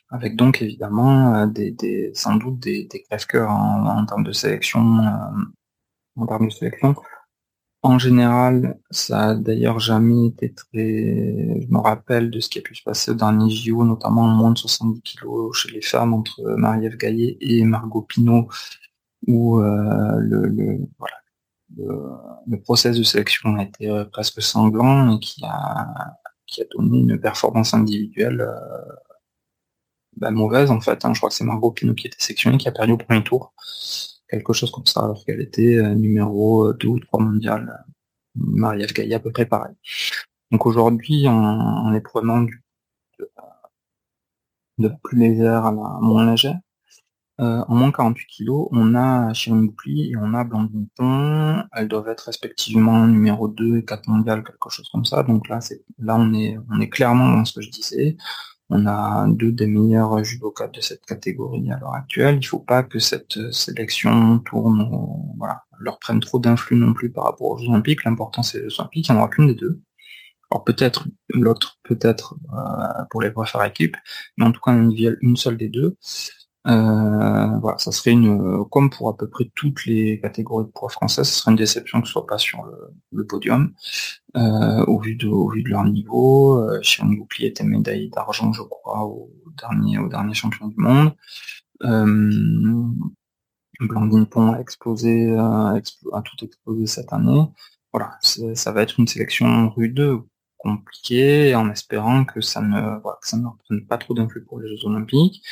avec donc évidemment euh, des, sans doute des, des crève-cœurs en, termes de sélection, euh, en termes de sélection. En général, ça a d'ailleurs jamais été très. Je me rappelle de ce qui a pu se passer au dernier JO, notamment en moins de 70 kg chez les femmes entre Marie-Ève Gaillet et Margot Pinot, où euh, le, le, process de sélection a été euh, presque sanglant et qui a, qui a donné une performance individuelle euh, bah, mauvaise en fait. Hein. Je crois que c'est Margot Pinot qui était sélectionnée, qui a perdu au premier tour. Quelque chose comme ça, alors qu'elle était numéro 2 ou 3 mondial. Marie-Ève Gaillet à peu près pareil. Donc aujourd'hui, en, est prenant du, de, la plus légère à la moins légère, euh, en moins 48 kilos, on a Shirin Boupli et on a Blandine Pont. Elles doivent être respectivement numéro 2 et 4 mondiales, quelque chose comme ça. Donc là, c'est là on est on est clairement dans ce que je disais. On a deux des meilleurs judokas de cette catégorie à l'heure actuelle. Il faut pas que cette sélection tourne, voilà, leur prenne trop d'influx non plus par rapport aux Olympiques. L'important c'est les Olympiques, il n'y en aura qu'une des deux. Alors peut-être l'autre, peut-être euh, pour les préfères équipes, mais en tout cas une seule des deux. Euh, voilà, ça serait une, comme pour à peu près toutes les catégories de poids françaises, ce serait une déception que ce soit pas sur le, podium, euh, au vu de, au vu de leur niveau. Euh, Chiron Goupli était médaille d'argent, je crois, au dernier, au dernier champion du monde. Euh, Blandine Pont a explosé, a, tout explosé cette année. Voilà, ça va être une sélection rude, compliquée, en espérant que ça ne, voilà, que ça ne reprenne pas trop d'influx pour les Jeux Olympiques.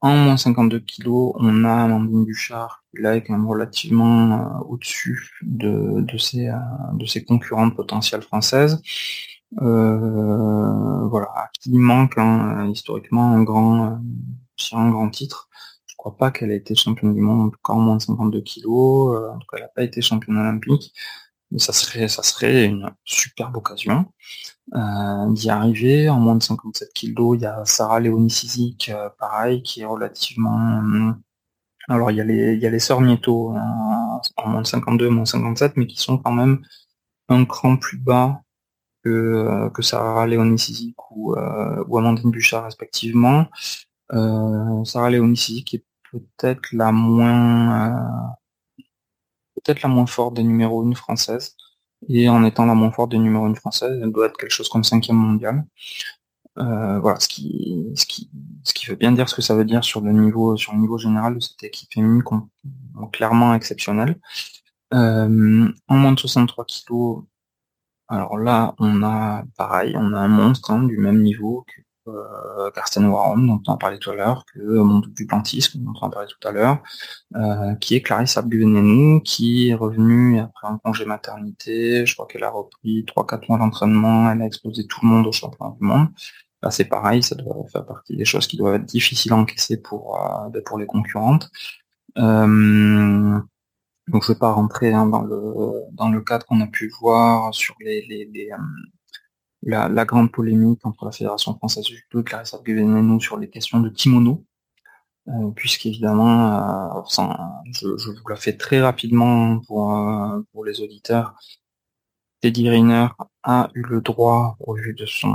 En moins 52 kg, on a Amandine Bouchard qui là est quand même relativement euh, au-dessus de, de, ses, euh, de ses concurrentes potentielles françaises. Euh, voilà, qui manque hein, historiquement un grand, sur un grand titre. Je crois pas qu'elle ait été championne du monde, en tout cas en moins de 52 kg. en tout cas, elle n'a pas été championne olympique. Ça serait, ça serait une superbe occasion. Euh, d'y arriver. En moins de 57 kilos, il y a Sarah Léonie Sizik, euh, pareil, qui est relativement... Euh, alors il y a les, il y a les sœurs Nieto en moins de 52, moins 57, mais qui sont quand même un cran plus bas que, que Sarah Léonie Sizik ou, ou Amandine Bouchard respectivement. Sarah Léonie Sizik est peut-être la moins peut-être la moins forte des numéros 1 françaises. Et en étant la moins forte des numéros 1 françaises, elle doit être quelque chose comme cinquième mondial. Euh, voilà, ce qui, ce qui, ce qui veut bien dire ce que ça veut dire sur le niveau, sur le niveau général de cette équipe féminine, clairement exceptionnelle. Euh, en moins de 63 kilos, alors là, on a pareil, on a un monstre hein, du même niveau que euh, Karsten Warholm, dont on a parlé tout à l'heure, que mon du plantisme, dont on a parlé tout à l'heure, euh, qui est Clarisse Abguenenou, qui est revenue après un congé maternité. Je crois qu'elle a repris 3-4 mois d'entraînement, elle a explosé tout le monde au championnat du monde. Là, c'est pareil, ça doit faire partie des choses qui doivent être difficiles à encaisser pour, euh, ben, pour les concurrentes. Euh, donc je vais pas rentrer hein, dans le dans le cadre qu'on a pu voir sur les, les, les, euh, la, grande polémique entre la Fédération française de judo et Clarissa Guevenenou sur les questions de kimono. puisqu'évidemment, je, je, vous la fais très rapidement pour, pour les auditeurs. Teddy Riner a eu le droit, au vu de son,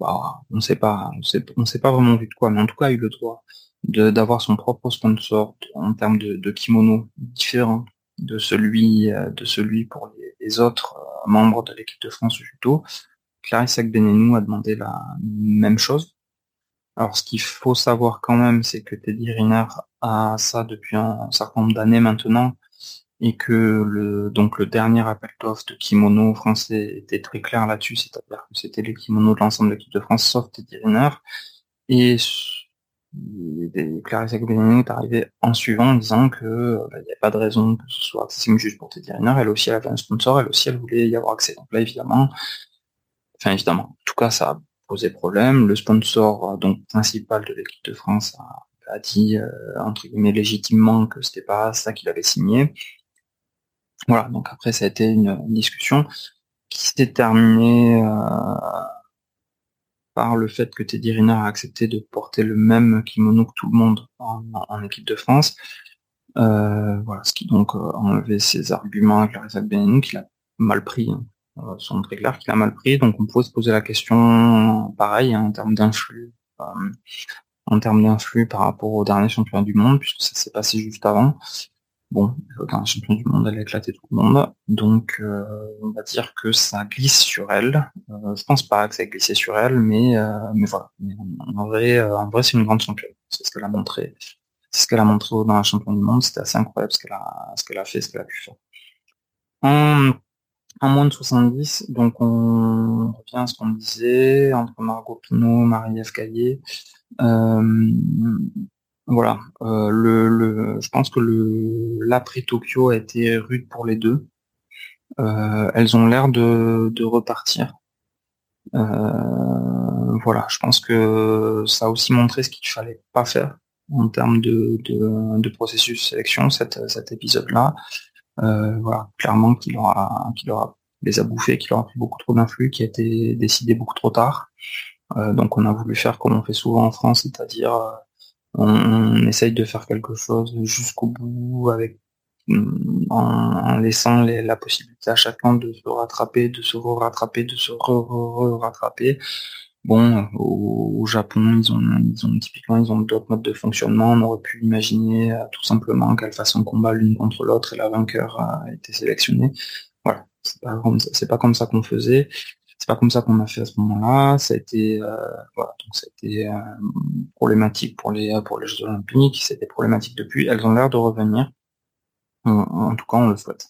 bah, on sait pas, on sait, sait pas vraiment vu de quoi, mais en tout cas a eu le droit d'avoir son propre sponsor en termes de, de kimono différent de celui euh, de celui pour les, autres membres de l'équipe de France judo. Clarisse Agbenenou a demandé la même chose. Alors ce qu'il faut savoir quand même, c'est que Teddy Riner a ça depuis un certain nombre d'années maintenant et que le donc le dernier appel d'offres de kimono français était très clair là-dessus, c'est-à-dire que c'était les kimonos de l'ensemble de l'équipe de France sauf Teddy Riner. Et Clarisse Agbenienou est arrivée en suivant en disant que euh, bah, il n'y a pas de raison que ce soit accessible juste pour Teddy Riner. Elle aussi elle avait un sponsor, elle aussi elle voulait y avoir accès. Donc là évidemment, enfin évidemment, en tout cas ça a posé problème. Le sponsor euh, donc principal de l'équipe de France a, dit euh, entre guillemets légitimement que c'était pas ça qu'il avait signé. Voilà, donc après ça a été une, discussion qui s'est terminée par le fait que Teddy Riner a accepté de porter le même kimono que tout le monde en, équipe de France. Euh, voilà, ce qui donc euh, a enlevé ses arguments à Clarissa Benenou, qu'il a mal pris, hein. euh, très clairs qu'il a mal pris. Donc on pourrait se poser la question, pareil, hein, en termes d'influx, en termes d'influx par rapport au dernier champion du monde, puisque ça s'est passé juste avant. Bon, un champion du monde, elle a éclaté tout le monde, donc euh, on va dire que ça glisse sur elle. Euh, je pense pas que ça ait glissé sur elle, mais euh, mais voilà. en vrai, en vrai, c'est une grande championne. C'est ce qu'elle a montré. C'est ce qu'elle a montré dans la champion du monde. C'était assez incroyable ce qu'elle a, ce qu'elle a fait, ce qu'elle a pu faire. En, en moins de 70, donc on revient à ce qu'on disait entre Margot Pinot, Marie-Ève Caillé. Voilà. Euh, le, je pense que le l'après Tokyo a été rude pour les deux. Euh, elles ont l'air de, de repartir. Euh, voilà, je pense que ça a aussi montré ce qu'il fallait pas faire en termes de, de, de processus de sélection, cet, cet épisode-là. voilà, clairement qu'il aura, qu'il aura les a bouffés, qu'il aura pris beaucoup trop d'influx, qui a été décidé beaucoup trop tard. donc on a voulu faire comme on fait souvent en France, c'est-à-dire on, essaye de faire quelque chose jusqu'au bout avec en, laissant la possibilité à chacun de se rattraper, de se rattraper de se re-rattraper. bon, au, Japon, ils ont, ils ont typiquement, ils ont d'autres modes de fonctionnement. On aurait pu imaginer euh, tout simplement qu'elles fassent un combat l'une contre l'autre et la vainqueur a été sélectionnée. Voilà, c'est c'est pas comme ça qu'on faisait. Pas comme ça qu'on a fait à ce moment-là. Ça a été, euh, voilà, donc euh, problématique pour les pour les Jeux Olympiques. C'était problématique depuis. Elles ont l'air de revenir. En, tout cas, on le souhaite.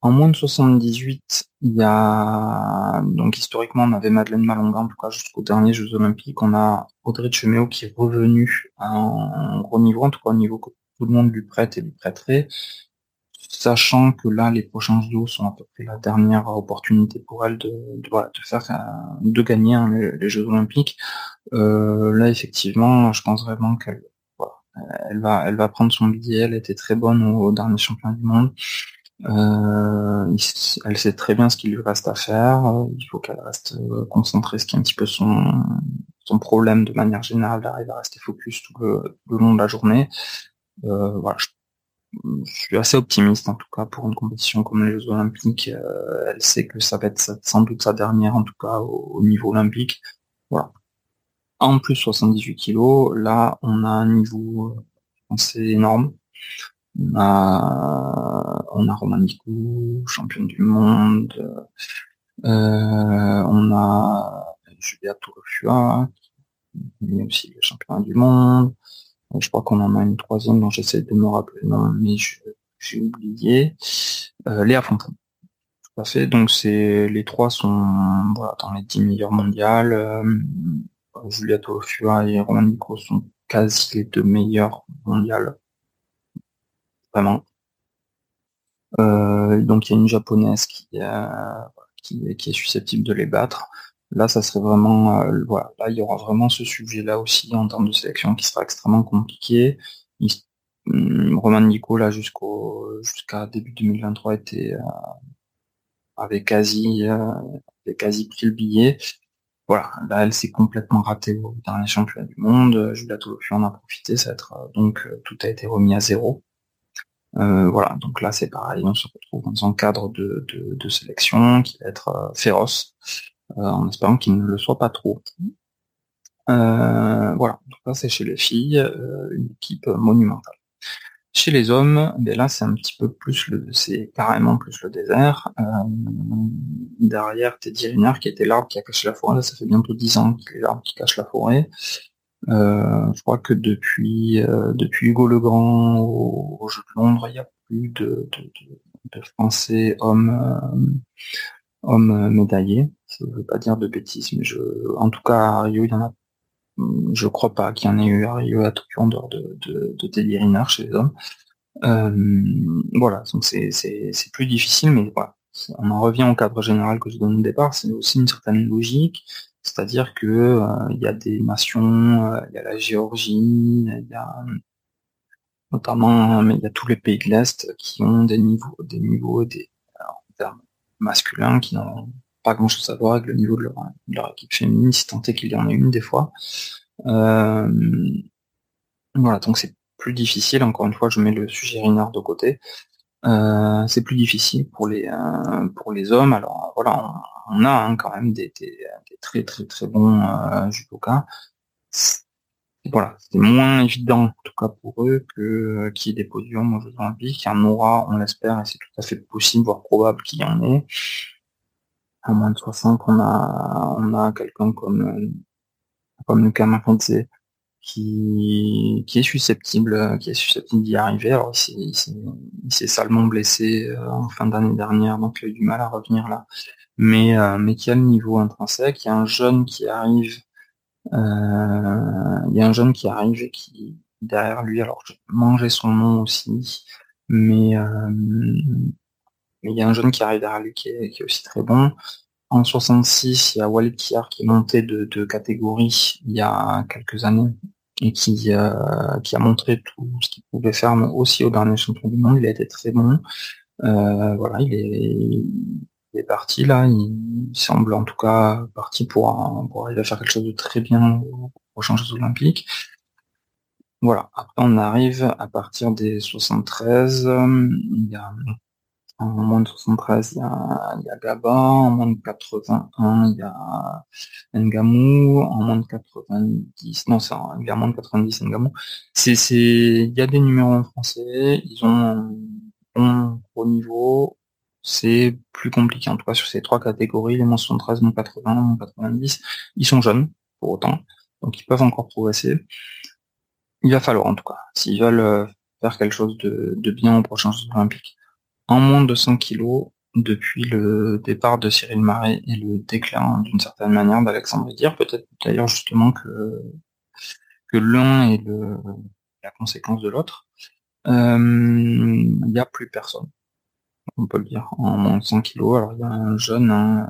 En moins de 78, il y a donc historiquement on avait Madeleine Malonga en tout cas jusqu'aux derniers Jeux Olympiques. On a Audrey Cheméo qui est revenu à un gros niveau, en tout cas au niveau que tout le monde lui prête et lui prêterait sachant que là, les prochains JO sont à peu près la dernière opportunité pour elle de, faire, euh, de gagner hein, les, Jeux Olympiques. Euh, là, effectivement, je pense vraiment qu'elle elle va, elle va prendre son billet. Elle était très bonne au, dernier championnat du monde. Euh, elle sait très bien ce qu'il lui reste à faire. Il faut qu'elle reste concentrée, ce qui est un petit peu son, son problème de manière générale, d'arriver à rester focus tout le, long de la journée. Suis assez optimiste en tout cas pour une compétition comme les Jeux Olympiques. Euh, elle sait que ça va être sans doute sa dernière en tout cas au, niveau olympique. Voilà. En plus 78 kilos, là on a un niveau assez euh, énorme. On a, on a Roman championne du monde. Euh, on a Julia Tourefua, qui est aussi le champion du monde. Je crois qu'on en a une troisième dont j'essaie de me rappeler, non, mais j'ai oublié. Euh, Léa Fontaine. Tout à fait. Donc c'est les trois sont voilà, dans les 10 meilleurs mondiales. Euh, Julia et Roman Nico sont quasi les deux meilleurs mondiales. Vraiment. Euh, donc il y a une japonaise qui, qui, qui est susceptible de les battre. Là, ça serait vraiment, euh, voilà, là, il y aura vraiment ce sujet-là aussi en termes de sélection qui sera extrêmement compliqué. Hum, Roman Nico, là, jusqu'au, jusqu'à début 2023, était, euh, avait quasi, euh, avait quasi pris le billet. voilà, là elle s'est complètement ratée au dernier championnat du monde. Julia Toulouse en a profité, ça être, donc tout a été remis à zéro. voilà, donc là c'est pareil, on se retrouve dans un cadre de, de sélection qui va être féroce, en espérant qu'il ne le soit pas trop. Euh, voilà, donc là c'est chez les filles, euh, une équipe monumentale. Chez les hommes, ben là c'est un petit peu plus le, c'est carrément plus le désert. Euh, derrière Teddy Riner qui était l'arbre qui a caché la forêt, là ça fait bientôt 10 ans qu'il est l'arbre qui cache la forêt. je crois que depuis depuis Hugo Legrand au, au Jeu de Londres, il n'y a plus de, de, Français hommes hommes médaillés. Je ne veux pas dire de bêtises, mais je, en tout cas à Rio, il y en a je crois pas qu'il y en ait eu à Tokyo en dehors de, de, de Teddy chez les hommes. Euh, voilà, donc c'est plus difficile, mais voilà. On en revient au cadre général que je donne au départ, c'est aussi une certaine logique, c'est-à-dire que euh, il y a des nations, euh, il y a la Géorgie, il y a notamment, mais il y a tous les pays de l'Est qui ont des niveaux, des niveaux des, masculins qui n'ont pas grand chose à voir avec le niveau de leur, équipe féminine, si tant qu'il y en a une des fois. Euh, voilà, donc c'est plus difficile, encore une fois, je mets le sujet Rinard de côté. Euh, c'est plus difficile pour les euh, pour les hommes. Alors voilà, on, a hein, quand même des, très très très bons judokas. Voilà, c'est moins évident en tout cas pour eux que qu'il y ait des podiums aux Jeux Olympiques. Il y en aura, on l'espère, et c'est tout à fait possible, voire probable qu'il y en ait à moins de 60, on a, on a quelqu'un comme, euh, comme Lucas qui, qui est susceptible, qui est susceptible d'y arriver. Alors, il s'est salement blessé euh, en fin d'année dernière, donc il a eu du mal à revenir là. Mais, euh, mais qui a le niveau intrinsèque. Il y a un jeune qui arrive, il y a un jeune qui arrive et qui, derrière lui, alors je mangeais son nom aussi, mais mais il y a un jeune qui arrive derrière lui qui est, aussi très bon. En 66, il y a Walid qui est monté de, catégorie il y a quelques années et qui, euh, qui a montré tout ce qu'il pouvait faire aussi au dernier champion du monde. Il a été très bon. Euh, voilà, il est, parti là. Il, semble en tout cas parti pour, pour arriver à faire quelque chose de très bien aux prochains Jeux Olympiques. Voilà. Après, on arrive à partir des 73. Il y a en moins de 73, il y a, il y a Gaba. En moins de 81, il y a Ngamou. En moins de 90, non, c'est il a moins de 90, Ngamou. C'est, c'est, il y a des numéros en français. Ils ont un bon niveau. C'est plus compliqué. En tout cas, sur ces trois catégories, les moins 73, moins 80, moins 90, ils sont jeunes, pour autant. Donc, ils peuvent encore progresser. Il va falloir, en tout cas, s'ils veulent euh, faire quelque chose de, de bien aux prochains Jeux Olympiques en moins de 100 kilos depuis le départ de Cyril Marais et le déclin d'une certaine manière d'Alexandre Dire. Peut-être d'ailleurs justement que, que l'un est le, la conséquence de l'autre. Euh, il n'y a plus personne, on peut le dire, en moins de 100 kilos. Alors il y a un jeune, hein,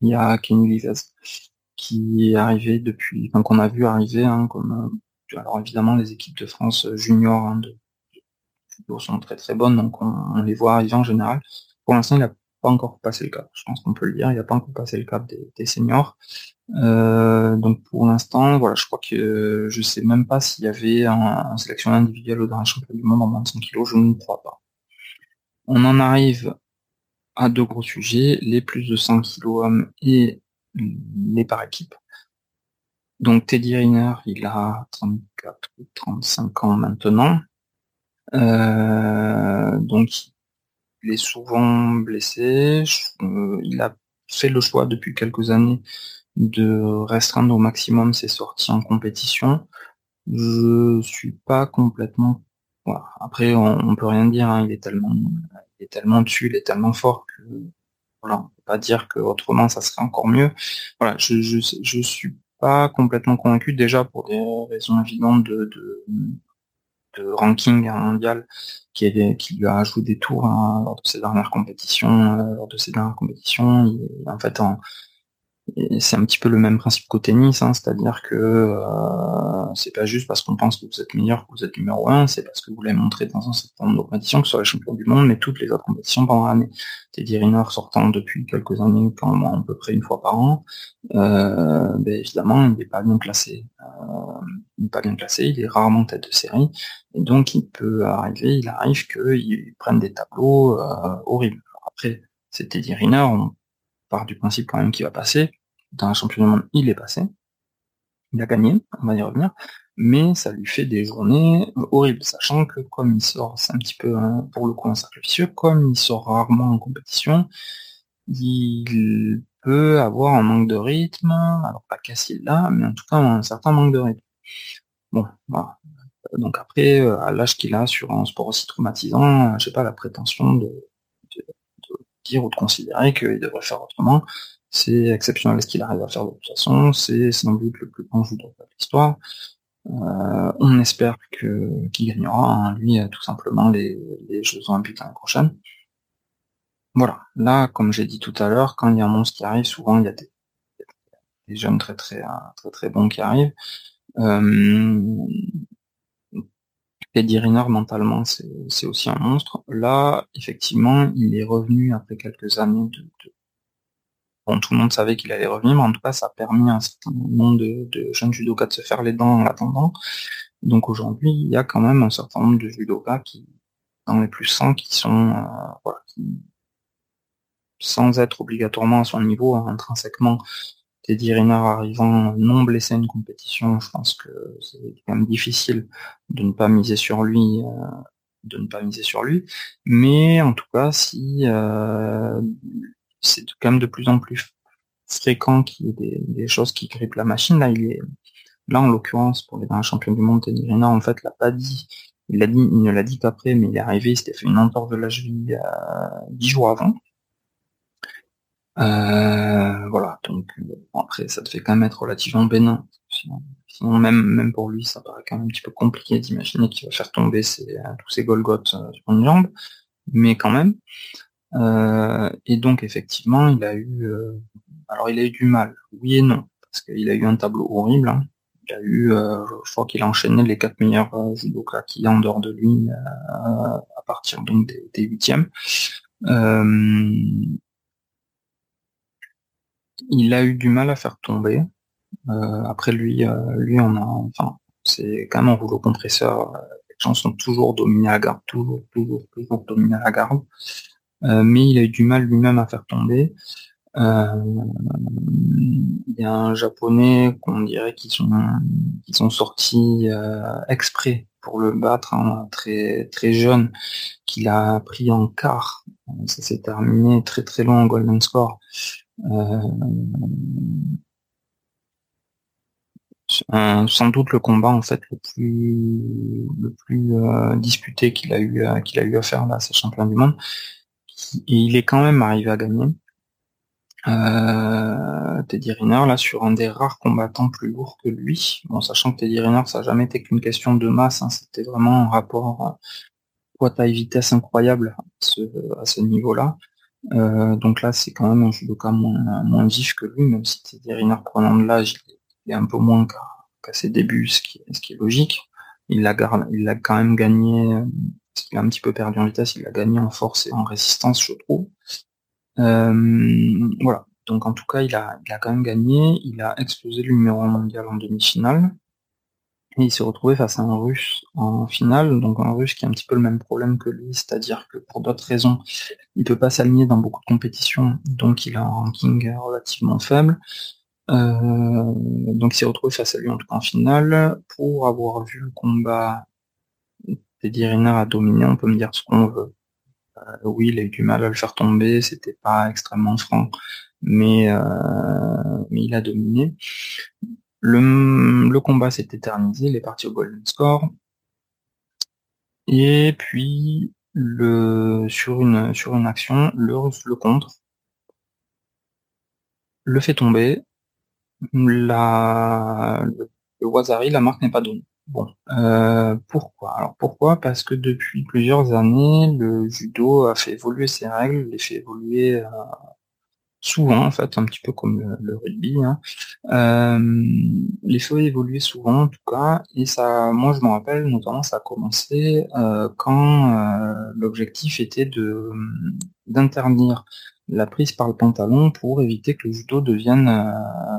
il y a Kenny Vivez qui est arrivé depuis, enfin qu'on a vu arriver, hein, comme alors évidemment les équipes de France junior hein, de sont très très bonnes, donc on, les voit arriver en général. Pour l'instant, il n'a pas encore passé le cap. Je pense qu'on peut le dire. Il n'a pas encore passé le cap des, seniors. Euh, donc pour l'instant, voilà, je crois que je sais même pas s'il y avait un, sélection individuelle au dernier championnat du monde en moins de 100 kg. Je ne crois. On en arrive à deux gros sujets, les plus de 100 kg et les par équipe. Donc Teddy Riner, il a 34 ou 35 ans maintenant. Euh, donc, il est souvent blessé. Euh, il a fait le choix depuis quelques années de restreindre au maximum ses sorties en compétition. Je suis pas complètement. Après, on, peut rien dire. Hein. Il est tellement, il est tellement dessus, il est tellement fort que voilà, on peut pas dire que autrement ça serait encore mieux. Voilà, je, je, je suis pas complètement convaincu déjà pour des raisons évidentes de, de de ranking mondial qui, est, qui lui a ajouté des tours hein, lors de ses dernières compétitions. Euh, lors de ses dernières compétitions, il, en fait, en, c'est un petit peu le même principe qu'au tennis, hein, c'est-à-dire que euh, c'est pas juste parce qu'on pense que vous êtes meilleur que vous êtes numéro un, c'est parce que vous l'avez montré dans un certain nombre de compétitions, que ce soit les champions du monde, mais toutes les autres compétitions pendant l'année. Teddy Riner sortant depuis quelques années, quand à peu près une fois par an, euh, ben évidemment, il n'est pas bien classé. Euh, il n'est pas bien classé, il est rarement tête de série, et donc il peut arriver, il arrive qu'il prenne des tableaux euh, horribles. après, c'est Teddy Riner, du principe quand même qu'il va passer. Dans un championnat du monde, il est passé. Il a gagné, on va y revenir. Mais ça lui fait des journées horribles, sachant que comme il sort, c'est un petit peu pour le coup un cercle vicieux, comme il sort rarement en compétition, il peut avoir un manque de rythme, alors pas qu'à là, mais en tout cas un certain manque de rythme. Bon, voilà. Donc après, euh, à l'âge qu'il a sur un sport aussi traumatisant, j'ai pas la prétention de, ou de considérer qu'il devrait faire autrement. C'est exceptionnel ce qu'il arrive à faire de toute façon, c'est sans doute le plus grand joueur de l'histoire. Euh, on espère que qu'il gagnera, hein, lui, tout simplement, les, les Jeux Olympiques l'année prochaine. Voilà, là, comme j'ai dit tout à l'heure, quand il y a un monstre qui arrive, souvent il y a des, jeunes très très très très bons qui arrivent. Euh, Teddy Riner, mentalement, c'est aussi un monstre. Là, effectivement, il est revenu après quelques années de... Bon, tout le monde savait qu'il allait revenir, mais en tout cas, ça a permis à un certain nombre de, jeunes judokas de se faire les dents en attendant. Donc aujourd'hui, il y a quand même un certain nombre de judokas qui, dans les plus 100, qui sont, euh, sans être obligatoirement à son niveau, hein, intrinsèquement, Teddy Riner arrivant non blessé à une compétition, je pense que c'est quand même difficile de ne pas miser sur lui, euh, de ne pas miser sur lui. Mais en tout cas, si euh, c'est quand même de plus en plus fréquent qu'il y ait des, choses qui grippent la machine, là là en l'occurrence pour les derniers champions du monde, Teddy Riner en fait l'a pas dit. Il, ne l'a dit qu'après, mais il est arrivé, il s'était fait une entorse de la cheville euh, dix jours avant. Donc après ça te fait quand même être relativement bénin. Sinon, même, même pour lui, ça paraît quand même un petit peu compliqué d'imaginer qu'il va faire tomber ses, tous ses Golgoth euh, sur une jambe, mais quand même. Euh, et donc effectivement, il a eu, alors il a eu du mal, oui et non, parce qu'il a eu un tableau horrible. Hein. Il a eu, je crois qu'il a enchaîné les quatre meilleurs judokas a en dehors de lui à partir donc des huitièmes. Il a eu du mal à faire tomber. Euh, après lui, euh, lui on a, enfin, c'est quand même un rouleau compresseur. Les gens sont toujours dominés à la garde, toujours, toujours, dominés à garde. Euh, mais il a eu du mal lui-même à faire tomber. Il y a un japonais qu'on dirait qu'ils sont, sortis exprès pour le battre, hein, très très jeune, qu'il a pris en quart. Ça s'est terminé très très long en golden score. Euh, sans doute le combat en fait le plus euh, disputé qu'il a eu euh, qu'il a eu à faire là, c'est champion du monde. Et il est quand même arrivé à gagner. Teddy Riner là sur un des rares combattants plus lourds que lui. Bon, sachant que Teddy Riner ça n'a jamais été qu'une question de masse, hein, c'était vraiment un rapport poids taille vitesse incroyable à ce niveau-là. Euh, donc là, c'est quand même un judoka moins, moins vif que lui, même si Teddy Riner prenant de l'âge, il est un peu moins qu'à ses débuts, ce qui, ce qui est logique. Il a, il quand même gagné, il a un petit peu perdu en vitesse, il a gagné en force et en résistance, je trouve. Euh, voilà. Donc en tout cas, il a, il a quand même gagné. Il a explosé le numéro mondial en demi-finale. Et il s'est retrouvé face à un russe en finale, donc un russe qui a un petit peu le même problème que lui, c'est-à-dire que pour d'autres raisons, il peut pas s'aligner dans beaucoup de compétitions, donc il a un ranking relativement faible. Euh, donc il s'est retrouvé face à lui en tout cas en finale. Pour avoir vu le combat, Teddy Riner a dominé, on peut me dire ce qu'on veut. Euh, oui, il a eu du mal à le faire tomber, c'était pas extrêmement franc, mais, euh, mais il a dominé. Le, combat s'est éternisé, il est parti au golden score. Et puis, sur, une, action, le le contre, le fait tomber. Le, le la marque n'est pas donnée. Bon, euh, pourquoi? Alors pourquoi? Parce que depuis plusieurs années, le judo a fait évoluer ses règles, les fait évoluer euh, souvent en fait, un petit peu comme le, rugby. Hein. Euh, les feux évoluaient souvent en tout cas, et ça, moi je me rappelle notamment, ça a commencé euh, quand euh, l'objectif était de d'interdire la prise par le pantalon pour éviter que le judo devienne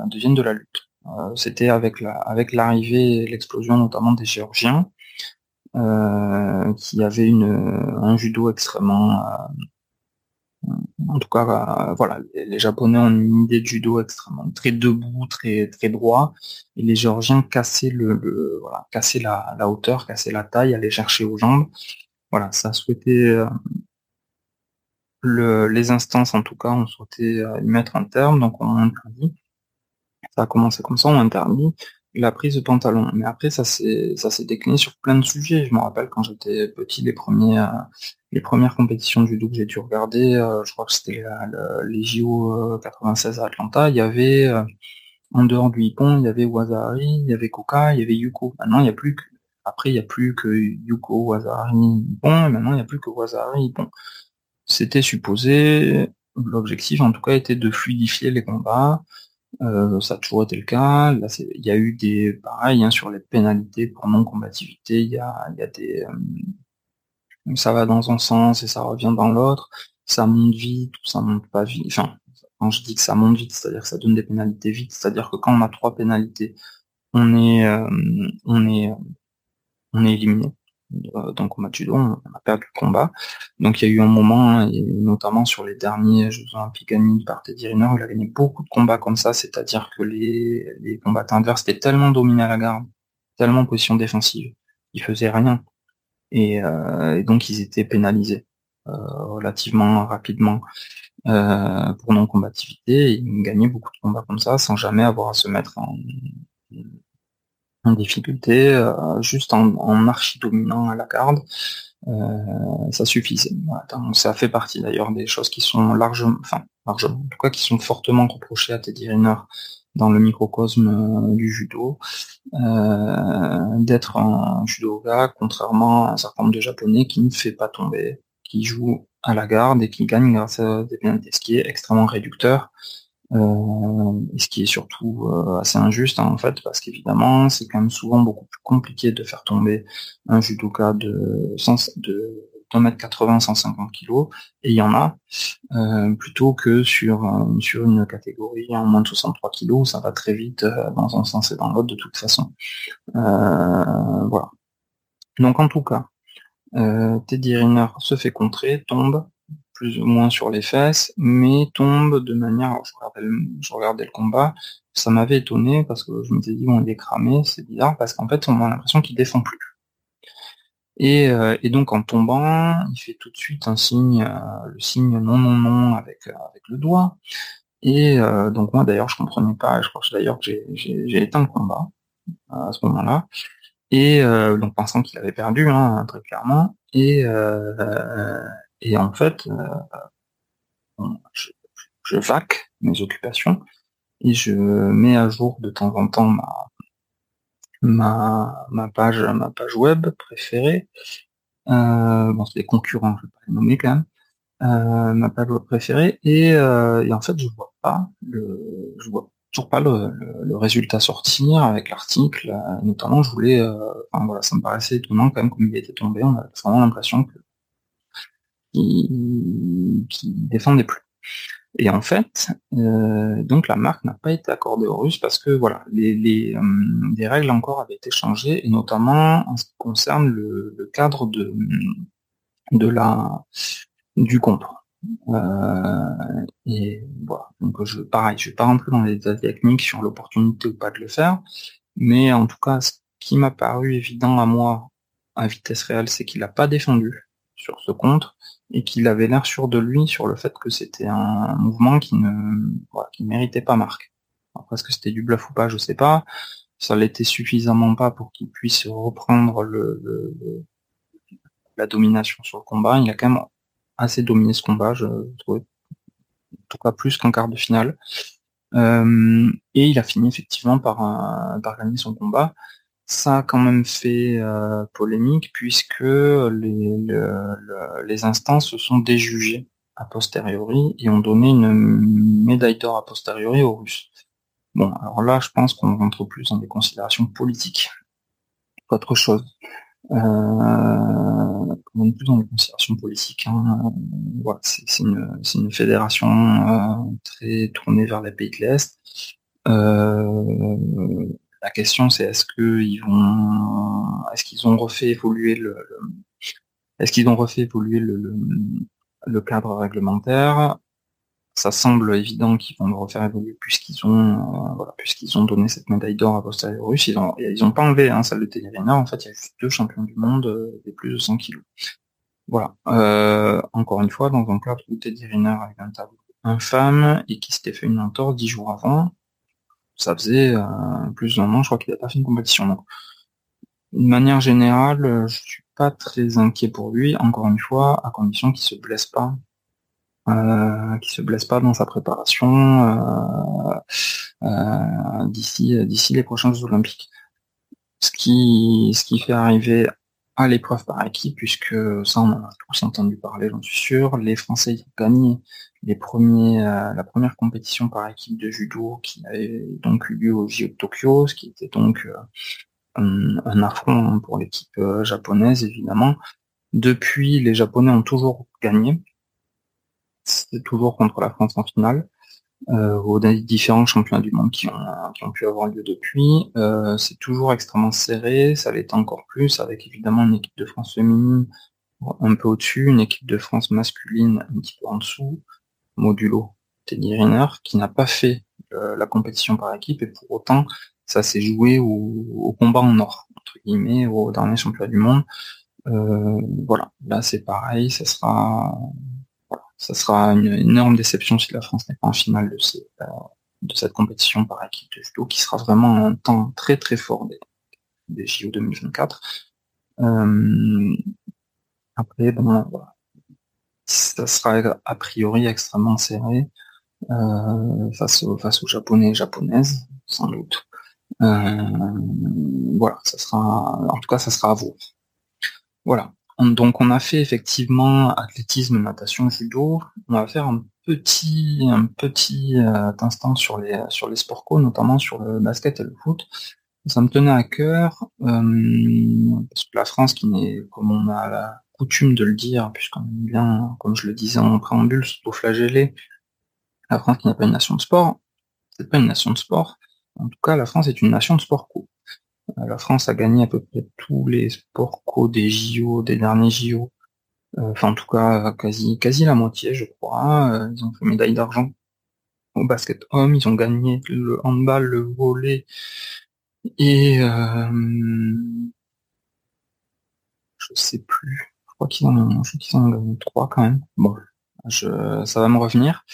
devienne de la lutte. C'était avec la avec l'arrivée et l'explosion notamment des Géorgiens. qui avaient une, un judo extrêmement en tout cas, euh, voilà, les, Japonais ont une idée de judo extrêmement très debout, très très droit, et les Géorgiens cassaient le, voilà, la, hauteur, cassaient la taille, allaient chercher aux jambes. Voilà, ça souhaitait euh, le, les instances, en tout cas, ont souhaité euh, y mettre un terme, donc on interdit. Ça a commencé comme ça, on interdit la prise de pantalon. Mais après, ça s'est ça s'est décliné sur plein de sujets. Je me rappelle quand j'étais petit, les premiers les premières compétitions judo que j'ai dû regarder, euh, je crois que c'était les JO 96 à Atlanta, il y avait euh, en dehors du Hippon, il y avait Wazari, il y avait Koka, il y avait Yuko. Maintenant, il n'y a plus que après, il n'y a plus que Yuko, Wazari, Hippon, et maintenant, il n'y a plus que Wazari, Hippon. C'était supposé, l'objectif en tout cas était de fluidifier les combats. Euh, ça a toujours été le cas. Là, il y a eu des, pareil, hein, sur les pénalités pour non-combativité, il y a, y a des, ça va dans un sens et ça revient dans l'autre, ça monte vite ou ça monte pas vite. Enfin, quand je dis que ça monte vite, c'est-à-dire que ça donne des pénalités vite, c'est-à-dire que quand on a trois pénalités, on est, euh, on est, on est éliminé. Euh, donc au match judo, on a perdu le combat. Donc il y a eu un moment, hein, et notamment sur les derniers Jeux Olympiques gagnés par Teddy Riner, il a gagné beaucoup de combats comme ça, c'est-à-dire que les, les combattants adverses étaient tellement dominés à la garde, tellement en position défensive, ils faisaient rien. Euh, et, donc ils étaient pénalisés euh, relativement rapidement euh, pour non-combativité. Ils gagnaient beaucoup de combats comme ça sans jamais avoir à se mettre en, en difficulté, juste en, en archi-dominant à la garde. ça suffisait. ça fait partie d'ailleurs des choses qui sont largement, enfin largement, en tout cas qui sont fortement reprochées à Teddy Riner dans le microcosme euh, du judo, euh, d'être un judoka, contrairement à un certain nombre de japonais qui ne fait pas tomber, qui joue à la garde et qui gagne grâce à des pénalités, ce qui est extrêmement réducteur. Euh, et ce qui est surtout assez injuste hein, en fait parce qu'évidemment c'est quand même souvent beaucoup plus compliqué de faire tomber un judoka de, de 1m80, 150 kg, et il y en a, euh, plutôt que sur, euh, sur une catégorie en moins de 63 kg, ça va très vite euh, dans un sens et dans l'autre de toute façon. voilà. Donc en tout cas, Teddy Riner se fait contrer, tombe, plus ou moins sur les fesses, mais tombe de manière, je, regardais le, combat, ça m'avait étonné parce que je me suis dit bon il est cramé, c'est bizarre parce qu'en fait on a l'impression qu'il défend plus. Euh, et, donc en tombant, il fait tout de suite un signe, euh, le signe non non non avec euh, avec le doigt. Et donc moi d'ailleurs je comprenais pas, je crois d'ailleurs que j'ai éteint le combat à ce moment-là. Et donc pensant qu'il avait perdu, hein, très clairement. Et, et en fait, je, je vaque mes occupations et je mets à jour de temps en temps ma, ma, ma page ma page web préférée. Euh, bon, c'est des concurrents, je vais pas les nommer quand même. Euh, ma page web préférée et, euh, et, en fait je vois pas le je vois toujours pas le, le, résultat sortir avec l'article notamment je voulais enfin voilà ça me paraissait étonnant quand même comme il était tombé on a vraiment l'impression que qu'il défendait plus. Et en fait, euh, donc la marque n'a pas été accordée aux Russes parce que voilà, les, les, euh, règles encore avaient été changées, et notamment en ce qui concerne le, cadre de, de la du contour. Euh, et voilà, donc je, pareil, je vais pas rentrer dans les détails techniques sur l'opportunité ou pas de le faire, mais en tout cas, ce qui m'a paru évident à moi à vitesse réelle, c'est qu'il n'a pas défendu sur ce compte et qu'il avait l'air sûr de lui sur le fait que c'était un mouvement qui ne qui méritait pas marque. Après, est-ce que c'était du bluff ou pas, je sais pas. Ça l'était suffisamment pas pour qu'il puisse reprendre le, la domination sur le combat. Il a quand même assez dominé ce combat, je trouvais. En tout cas plus qu'un quart de finale. Euh, et il a fini effectivement par, par gagner son combat ça a quand même fait euh, polémique puisque les, les instances se sont déjugées a posteriori et ont donné une médaille d'or a posteriori aux Russes. Bon, alors là, je pense qu'on rentre plus dans des considérations politiques qu'autre chose. Euh, on est plus dans des considérations politiques. Hein. Voilà, c'est une, une, fédération euh, très tournée vers les pays de l'Est. Euh, la question, c'est est-ce qu'ils vont, est-ce qu'ils ont refait évoluer le, est-ce qu'ils ont refait évoluer le, cadre réglementaire? Ça semble évident qu'ils vont le refaire évoluer puisqu'ils ont, euh, voilà, puisqu'ils ont donné cette médaille d'or à Posteriorus. Ils ont, ils ont pas enlevé hein, celle de Télérina. En fait, il y a juste deux champions du monde euh, des plus de 100 kilos. Voilà. Euh, encore une fois, dans un cadre où Teddy Riner avait un tableau infâme et qui s'était fait une entorse dix jours avant, ça faisait plus d'un an, je crois qu'il n'a pas fait une compétition. Donc, de manière générale, je suis pas très inquiet pour lui, encore une fois, à condition qu'il se blesse pas euh, qui se blesse pas dans sa préparation euh, euh, d'ici d'ici les prochains Jeux Olympiques. Ce qui ce qui fait arriver à l'épreuve par équipe, puisque ça on en a tous entendu parler, j'en suis sûr. Les Français ont gagné les premiers, la première compétition par équipe de judo qui avait donc eu lieu au JO de Tokyo, ce qui était donc un, un, affront pour l'équipe japonaise évidemment. Depuis, les Japonais ont toujours gagné, c'est toujours contre la France en finale. Euh, aux différents championnats du monde qui ont, qui ont pu avoir lieu depuis. Euh, c'est toujours extrêmement serré, ça l'est encore plus, avec évidemment une équipe de France féminine un peu au-dessus, une équipe de France masculine un petit peu en dessous, modulo Teddy Riner, qui n'a pas fait euh, la compétition par équipe, et pour autant, ça s'est joué au, au, combat en or, entre guillemets, au dernier championnat du monde. Euh, voilà, là c'est pareil, ça sera ça sera une énorme déception si la France n'est pas en finale de, euh, de cette compétition par équipe de judo, qui sera vraiment un temps très très fort des, des JO 2024. Euh, après, bon, ça sera a priori extrêmement serré euh, face, aux, face aux Japonais et Japonaises, sans doute. voilà, ça sera, en tout cas, ça sera à vous. Voilà. Donc on a fait effectivement athlétisme, natation, judo. On va faire un petit, un petit euh, instant sur les, sur les sports co, notamment sur le basket et le foot. Ça me tenait à cœur, euh, parce que la France, qui n'est, comme on a la coutume de le dire, puisqu'on aime bien, comme je le disais en préambule, s'auto-flageller, la France qui n'est pas une nation de sport, c'est pas une nation de sport. En tout cas, la France est une nation de sport co. Euh, la France a gagné à peu près tous les sports co des JO, des derniers JO. Euh, enfin, en tout cas, quasi, quasi la moitié, je crois. Euh, ils ont fait médaille d'argent au basket homme. Ils ont gagné le handball, le volley et je sais plus. Je crois qu'ils en ont, je qu'ils en ont gagné trois quand même. Bon, je, ça va me revenir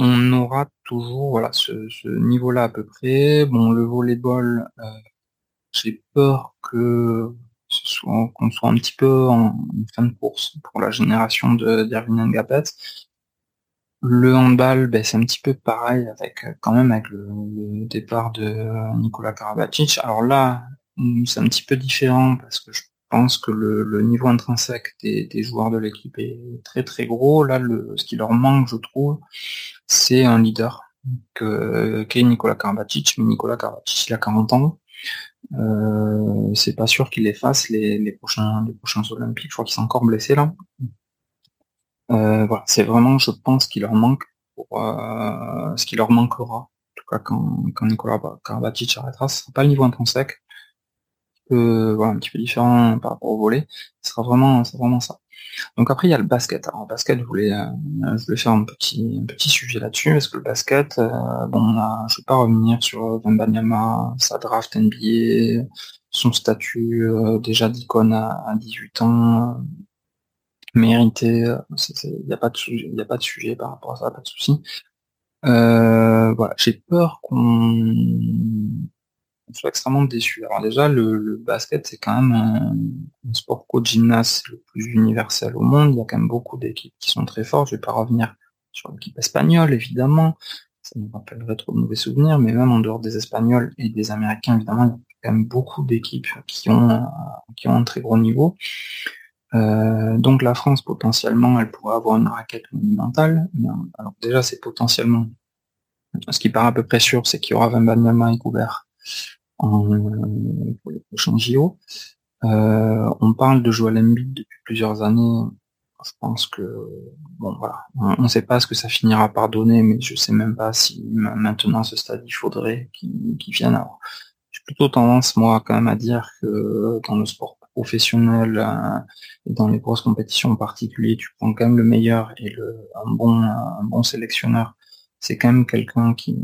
on aura toujours voilà ce, niveau-là à peu près. Bon, le volleyball, euh, j'ai peur que ce soit qu'on soit un petit peu en, fin de course pour la génération de d'Erwin Ngapet. Le handball, ben, c'est un petit peu pareil avec quand même avec le, départ de Nicolas Karabatic. Alors là, c'est un petit peu différent parce que je pense que le, niveau intrinsèque des, joueurs de l'équipe est très très gros. Là, ce qui leur manque, je trouve, c'est un leader que qu'est Nicolas Karabatic. Mais Nicolas Karabatic, il a 40 ans. Euh, c'est pas sûr qu'il les fasse les, prochains les prochains Olympiques. Je crois qu'il s'est encore blessé là. Euh, voilà, c'est vraiment, je pense, qu'il leur manque euh, ce qui leur manquera. En tout cas, quand, quand Nicolas Karabatic arrêtera, ce sera pas le niveau intrinsèque un petit peu différent par rapport au volet. Ce sera vraiment, c'est vraiment ça. Donc après il y a le basket. Alors basket, je voulais, euh, je voulais faire un petit, un petit sujet là-dessus parce que le basket, euh, bon, je vais pas revenir sur Banyama, sa draft NBA, son statut euh, déjà d'icône à, 18 ans, mérité. Il n'y a pas de sujet, il a pas de sujet par rapport à ça, pas de souci. voilà, j'ai peur qu'on je suis extrêmement déçu. Alors déjà, le, basket, c'est quand même un, sport co-gymnase le plus universel au monde. Il y a quand même beaucoup d'équipes qui sont très fortes. Je vais pas revenir sur l'équipe espagnole, évidemment. Ça me rappellerait trop de mauvais souvenirs, mais même en dehors des Espagnols et des Américains, évidemment, il y a quand même beaucoup d'équipes qui ont, qui ont un très gros niveau. donc la France potentiellement elle pourrait avoir une raquette monumentale. Alors déjà c'est potentiellement. Ce qui paraît à peu près sûr, c'est qu'il y aura Wembanyama et Goubert pour les prochains JO. on parle de Joel Embiid depuis plusieurs années je pense que bon voilà, on ne sait pas ce que ça finira par donner, mais je sais même pas si maintenant à ce stade il faudrait qu'il vienne. Alors, j'ai plutôt tendance moi quand même à dire que dans le sport professionnel euh, et dans les grosses compétitions en particulier, tu prends quand même le meilleur et le un bon un bon sélectionneur, c'est quand même quelqu'un qui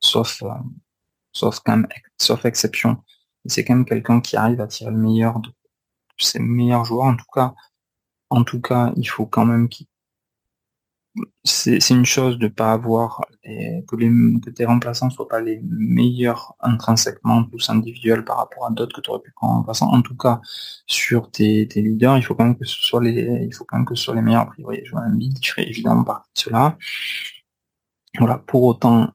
sauf euh, sauf quand même sauf exception, c'est quand même quelqu'un qui arrive à tirer le meilleur de ses meilleurs joueurs en tout cas en tout cas, il faut quand même qu'il c'est une chose de pas avoir que, les, que tes remplaçants soient pas les meilleurs intrinsèquement tous individuels par rapport à d'autres que tu aurais pu prendre en remplaçant. En tout cas, sur tes, tes, leaders, il faut quand même que ce soit les, il faut quand même que ce soit les meilleurs a priori. Je vois un il ferait évidemment partie de cela. Voilà. Pour autant,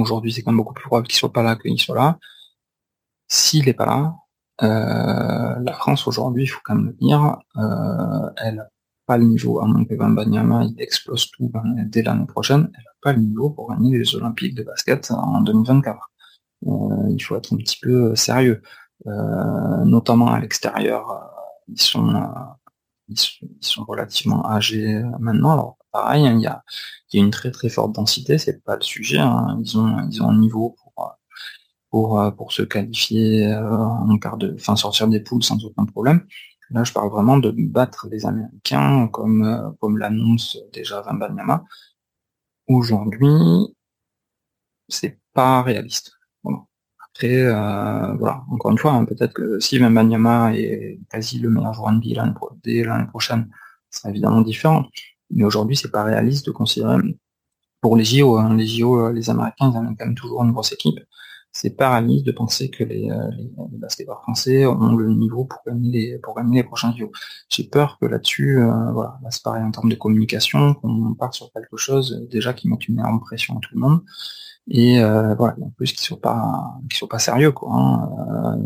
aujourd'hui, c'est quand même beaucoup plus probable qu'il soit pas là qu'il soit là. S'il est pas là, euh, la France aujourd'hui, il faut quand même le dire, euh, elle n'a pas le niveau, à moins que Banyama il explose tout ben, dès l'année prochaine, elle n'a pas le niveau pour gagner les Olympiques de basket en 2024. Euh, il faut être un petit peu sérieux, notamment à l'extérieur. ils sont ils sont, relativement âgés maintenant. Pareil, hein, il y, a, une très très forte densité, c'est pas le sujet. Hein. Ils ont ils ont un niveau pour pour, euh, pour se qualifier euh, en quart de, enfin sortir des poules sans aucun problème. Là, je parle vraiment de battre les Américains, comme, euh, comme l'annonce déjà Banyama. Aujourd'hui, c'est pas réaliste. Après, voilà, encore une fois, hein, peut-être que si Banyama est quasi le meilleur joueur NBA l'année prochaine, ce sera évidemment différent. Mais aujourd'hui, c'est pas réaliste de considérer pour les JO, hein, les JO, les Américains, ils amènent quand même toujours une grosse équipe c'est paralyse de penser que les, euh, les, basketteurs français ont le niveau pour gagner les, pour gagner les prochains JO. J'ai peur que là-dessus, euh, voilà, là c'est pareil en termes de communication, qu'on parte sur quelque chose euh, déjà qui met une énorme pression à tout le monde. Et voilà, en plus qu'ils soient pas, qu'ils soient pas sérieux, quoi. Hein,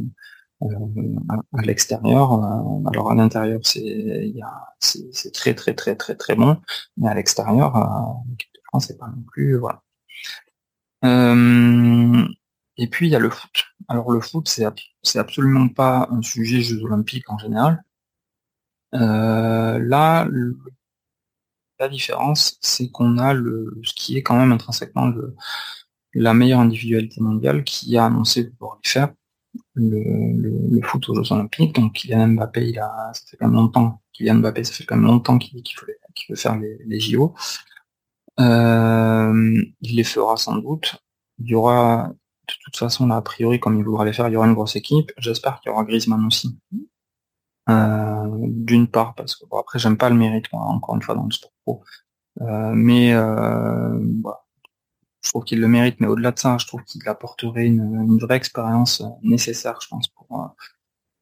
à, l'extérieur, alors à l'intérieur c'est, très très très très très bon, mais à l'extérieur, l'équipe de France c'est pas non plus, voilà. Et puis il y a le foot. Alors le foot, c'est absolument pas un sujet Jeux Olympiques en général. Euh, là, la différence, c'est qu'on a le ce qui est quand même intrinsèquement le, la meilleure individualité mondiale qui a annoncé pouvoir faire le, foot aux Jeux Olympiques. Donc Kylian Mbappé, il a ça fait quand même longtemps. Kylian Mbappé, ça fait quand même longtemps qu'il qu'il veut faire les, les JO. Euh, il les fera sans doute. Il y aura de toute façon, là, a priori, comme il voudra les faire, il y aura une grosse équipe. J'espère qu'il y aura Griezmann aussi. Euh, d'une part, parce que bon, après, j'aime pas le mérite, encore une fois, dans le sport pro. Euh, mais euh, je trouve qu'il le mérite, mais au-delà de ça, je trouve qu'il apporterait une, vraie expérience nécessaire, je pense, pour,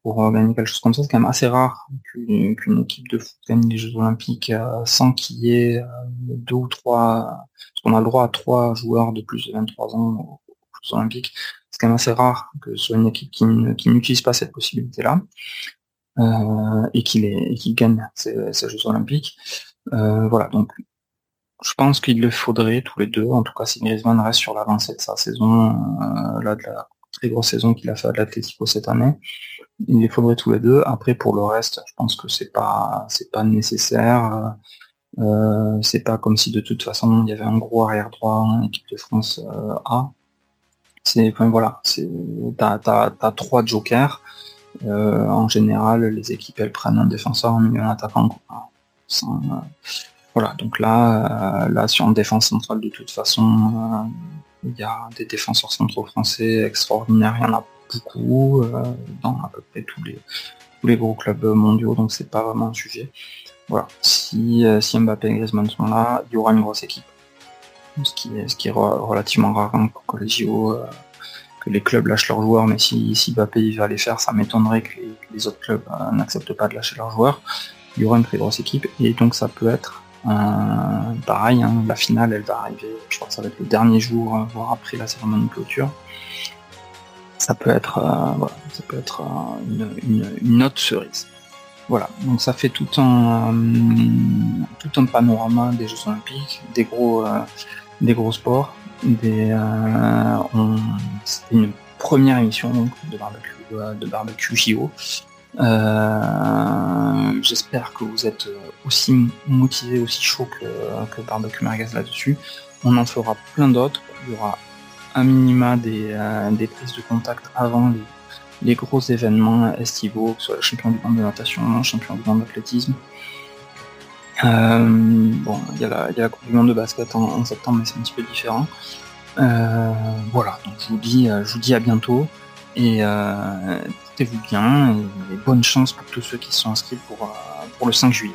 pour gagner quelque chose comme ça. C'est quand même assez rare qu'une équipe de foot gagne les Jeux Olympiques sans qu'il y ait deux ou trois, parce qu'on a le droit à trois joueurs de plus de 23 ans Olympiques. C'est quand même assez rare que ce soit une équipe qui, n'utilise pas cette possibilité-là euh, et qui gagne ces, Jeux Olympiques. Euh, voilà, donc je pense qu'il le faudrait tous les deux, en tout cas si Griezmann reste sur l'avancée de sa saison, euh, là de la très grosse saison qu'il a fait à l'Atlético cette année, il les faudrait tous les deux. Après pour le reste, je pense que c'est pas c'est pas nécessaire. c'est pas comme si de toute façon il y avait un gros arrière droit en équipe de France A. C'est enfin, voilà, c'est t'as as, trois jokers. Euh, en général, les équipes elles prennent un défenseur, un milieu, un attaquant. Euh, voilà, donc là, euh, là sur une défense centrale, de toute façon, il y a des défenseurs centraux français extraordinaires, il y en a beaucoup dans à peu près tous les tous les gros clubs mondiaux, donc c'est pas vraiment un sujet. Voilà, si, si Mbappé et Griezmann sont là, il y aura une grosse équipe ce qui est, ce qui est relativement rare hein, pour que les JO, euh, que les clubs lâchent leurs joueurs, mais si, si Mbappé va les faire, ça m'étonnerait que les, autres clubs euh, n'acceptent pas de lâcher leurs joueurs. Il y aura une très grosse équipe, et donc ça peut être euh, pareil, hein, la finale elle va arriver, je crois que ça va être le dernier jour, voire après la cérémonie de clôture. Ça peut être, être une, une, autre cerise. Voilà, donc ça fait tout un, tout un panorama des Jeux Olympiques, des gros, des gros sports. Des, C'était une première émission donc, de barbecue, de barbecue JO. Euh, j'espère que vous êtes aussi motivé, aussi chaud que, que Barbecue Merguez là-dessus. On en fera plein d'autres. Il y aura un minima des, euh, des prises de contact avant les, gros événements estivaux, que ce soit le champion du monde de natation, le champion du monde d'athlétisme. Euh, bon, il y, a la Coupe du monde de basket en, septembre, mais c'est un petit peu différent. voilà, donc je vous dis, je vous dis à bientôt et vous bien et bonne chance pour tous ceux qui sont inscrits pour, euh, pour le 5 juillet.